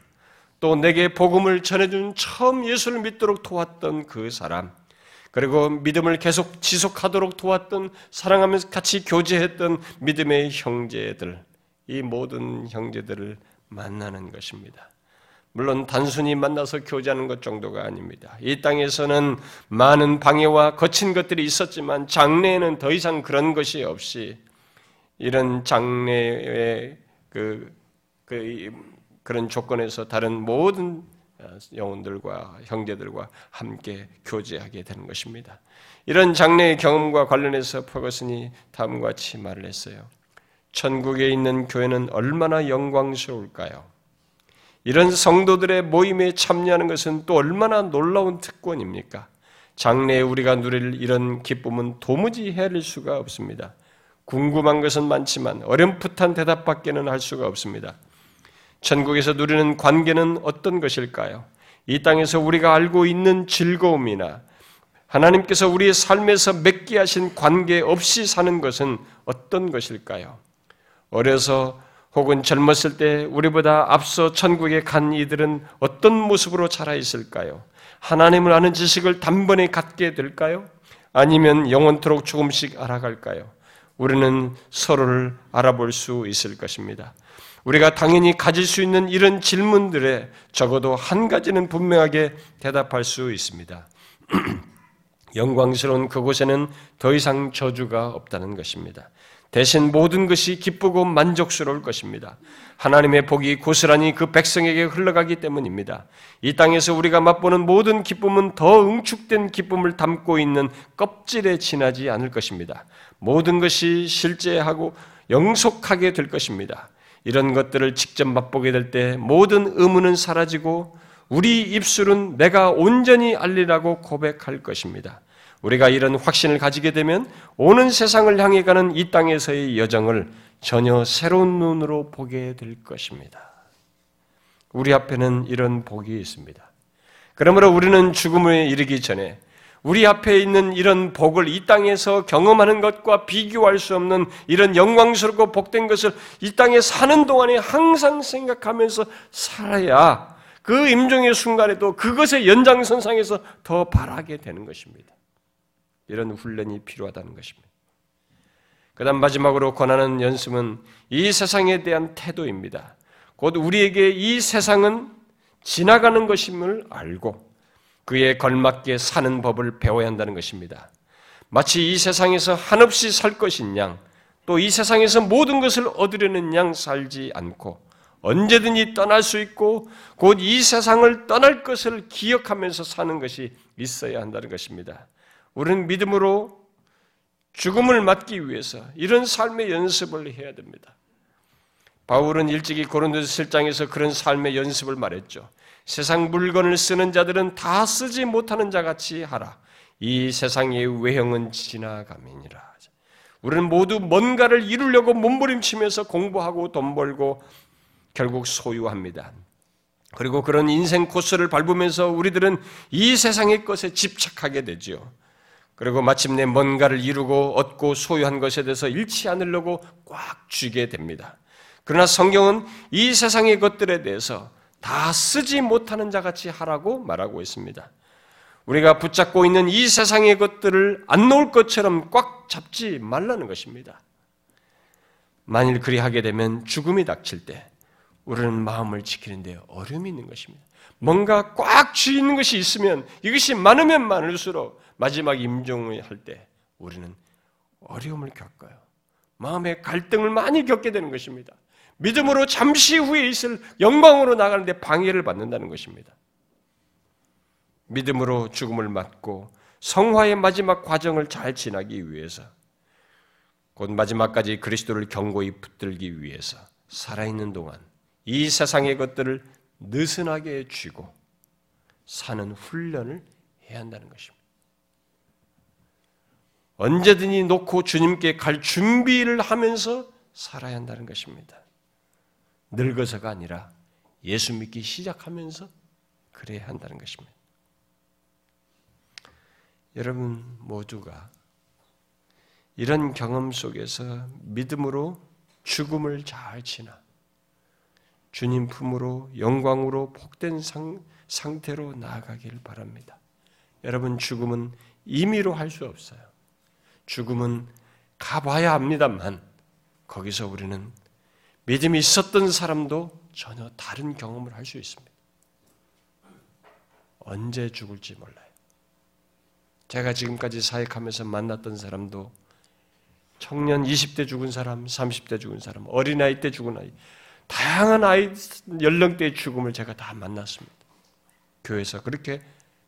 또 내게 복음을 전해준 처음 예수를 믿도록 도왔던 그 사람, 그리고 믿음을 계속 지속하도록 도왔던 사랑하면서 같이 교제했던 믿음의 형제들, 이 모든 형제들을 만나는 것입니다. 물론 단순히 만나서 교제하는 것 정도가 아닙니다. 이 땅에서는 많은 방해와 거친 것들이 있었지만 장래에는 더 이상 그런 것이 없이 이런 장래의 그, 그 그런 조건에서 다른 모든 영혼들과 형제들과 함께 교제하게 되는 것입니다. 이런 장래의 경험과 관련해서 퍼거슨이 다음과 같이 말을 했어요. 천국에 있는 교회는 얼마나 영광스러울까요? 이런 성도들의 모임에 참여하는 것은 또 얼마나 놀라운 특권입니까? 장래에 우리가 누릴 이런 기쁨은 도무지 헤아릴 수가 없습니다. 궁금한 것은 많지만 어렴풋한 대답밖에는 할 수가 없습니다. 천국에서 누리는 관계는 어떤 것일까요? 이 땅에서 우리가 알고 있는 즐거움이나 하나님께서 우리의 삶에서 맺게 하신 관계 없이 사는 것은 어떤 것일까요? 어려서 혹은 젊었을 때 우리보다 앞서 천국에 간 이들은 어떤 모습으로 자라 있을까요? 하나님을 아는 지식을 단번에 갖게 될까요? 아니면 영원토록 조금씩 알아갈까요? 우리는 서로를 알아볼 수 있을 것입니다. 우리가 당연히 가질 수 있는 이런 질문들에 적어도 한 가지는 분명하게 대답할 수 있습니다. 영광스러운 그곳에는 더 이상 저주가 없다는 것입니다. 대신 모든 것이 기쁘고 만족스러울 것입니다. 하나님의 복이 고스란히 그 백성에게 흘러가기 때문입니다. 이 땅에서 우리가 맛보는 모든 기쁨은 더 응축된 기쁨을 담고 있는 껍질에 지나지 않을 것입니다. 모든 것이 실제하고 영속하게 될 것입니다. 이런 것들을 직접 맛보게 될 때 모든 의무는 사라지고 우리 입술은 내가 온전히 알리라고 고백할 것입니다. 우리가 이런 확신을 가지게 되면 오는 세상을 향해 가는 이 땅에서의 여정을 전혀 새로운 눈으로 보게 될 것입니다. 우리 앞에는 이런 복이 있습니다. 그러므로 우리는 죽음에 이르기 전에 우리 앞에 있는 이런 복을 이 땅에서 경험하는 것과 비교할 수 없는 이런 영광스럽고 복된 것을 이 땅에 사는 동안에 항상 생각하면서 살아야 그 임종의 순간에도 그것의 연장선상에서 더 바라게 되는 것입니다. 이런 훈련이 필요하다는 것입니다. 그 다음 마지막으로 권하는 연습은 이 세상에 대한 태도입니다. 곧 우리에게 이 세상은 지나가는 것임을 알고 그에 걸맞게 사는 법을 배워야 한다는 것입니다. 마치 이 세상에서 한없이 살 것인 양, 또 이 세상에서 모든 것을 얻으려는 양 살지 않고 언제든지 떠날 수 있고 곧 이 세상을 떠날 것을 기억하면서 사는 것이 있어야 한다는 것입니다. 우리는 믿음으로 죽음을 맞기 위해서 이런 삶의 연습을 해야 됩니다. 바울은 일찍이 고린도서 7장에서 그런 삶의 연습을 말했죠. 세상 물건을 쓰는 자들은 다 쓰지 못하는 자 같이 하라. 이 세상의 외형은 지나감이니라. 우리는 모두 뭔가를 이루려고 몸부림치면서 공부하고 돈 벌고 결국 소유합니다. 그리고 그런 인생 코스를 밟으면서 우리들은 이 세상의 것에 집착하게 되죠. 그리고 마침내 뭔가를 이루고 얻고 소유한 것에 대해서 잃지 않으려고 꽉 쥐게 됩니다. 그러나 성경은 이 세상의 것들에 대해서 다 쓰지 못하는 자 같이 하라고 말하고 있습니다. 우리가 붙잡고 있는 이 세상의 것들을 안 놓을 것처럼 꽉 잡지 말라는 것입니다. 만일 그리하게 되면 죽음이 닥칠 때 우리는 마음을 지키는데 어려움이 있는 것입니다. 뭔가 꽉 쥐는 것이 있으면 이것이 많으면 많을수록 마지막 임종을 할때 우리는 어려움을 겪어요. 마음의 갈등을 많이 겪게 되는 것입니다. 믿음으로 잠시 후에 있을 영광으로 나가는데 방해를 받는다는 것입니다. 믿음으로 죽음을 맞고 성화의 마지막 과정을 잘 지나기 위해서 곧 마지막까지 그리스도를 경고히 붙들기 위해서 살아있는 동안 이 세상의 것들을 느슨하게 쥐고 사는 훈련을 해야 한다는 것입니다. 언제든지 놓고 주님께 갈 준비를 하면서 살아야 한다는 것입니다. 늙어서가 아니라 예수 믿기 시작하면서 그래야 한다는 것입니다. 여러분 모두가 이런 경험 속에서 믿음으로 죽음을 잘 지나 주님 품으로 영광으로 복된 상, 상태로 나아가길 바랍니다. 여러분 죽음은 임의로 할 수 없어요. 죽음은 가봐야 합니다만 거기서 우리는 믿음이 있었던 사람도 전혀 다른 경험을 할 수 있습니다. 언제 죽을지 몰라요. 제가 지금까지 사역하면서 만났던 사람도 청년 20대 죽은 사람, 30대 죽은 사람, 어린아이 때 죽은 아이, 다양한 아이 연령대의 죽음을 제가 다 만났습니다. 교회에서 그렇게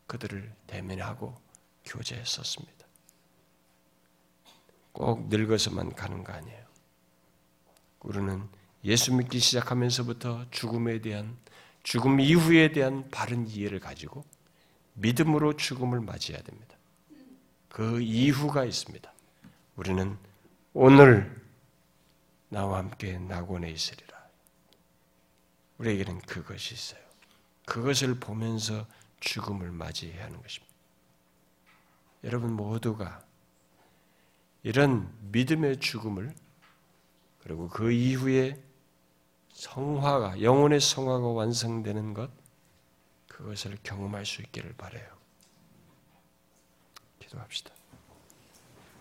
그들을 대면하고 교제했었습니다. 꼭 늙어서만 가는 거 아니에요. 우리는 예수 믿기 시작하면서부터 죽음에 대한 죽음 이후에 대한 바른 이해를 가지고 믿음으로 죽음을 맞이해야 됩니다. 그 이후가 있습니다. 우리는 오늘 나와 함께 낙원에 있으리라. 우리에게는 그것이 있어요. 그것을 보면서 죽음을 맞이해야 하는 것입니다. 여러분 모두가 이런 믿음의 죽음을 그리고 그 이후에 성화가 영혼의 성화가 완성되는 것 그것을 경험할 수 있기를 바래요. 기도합시다.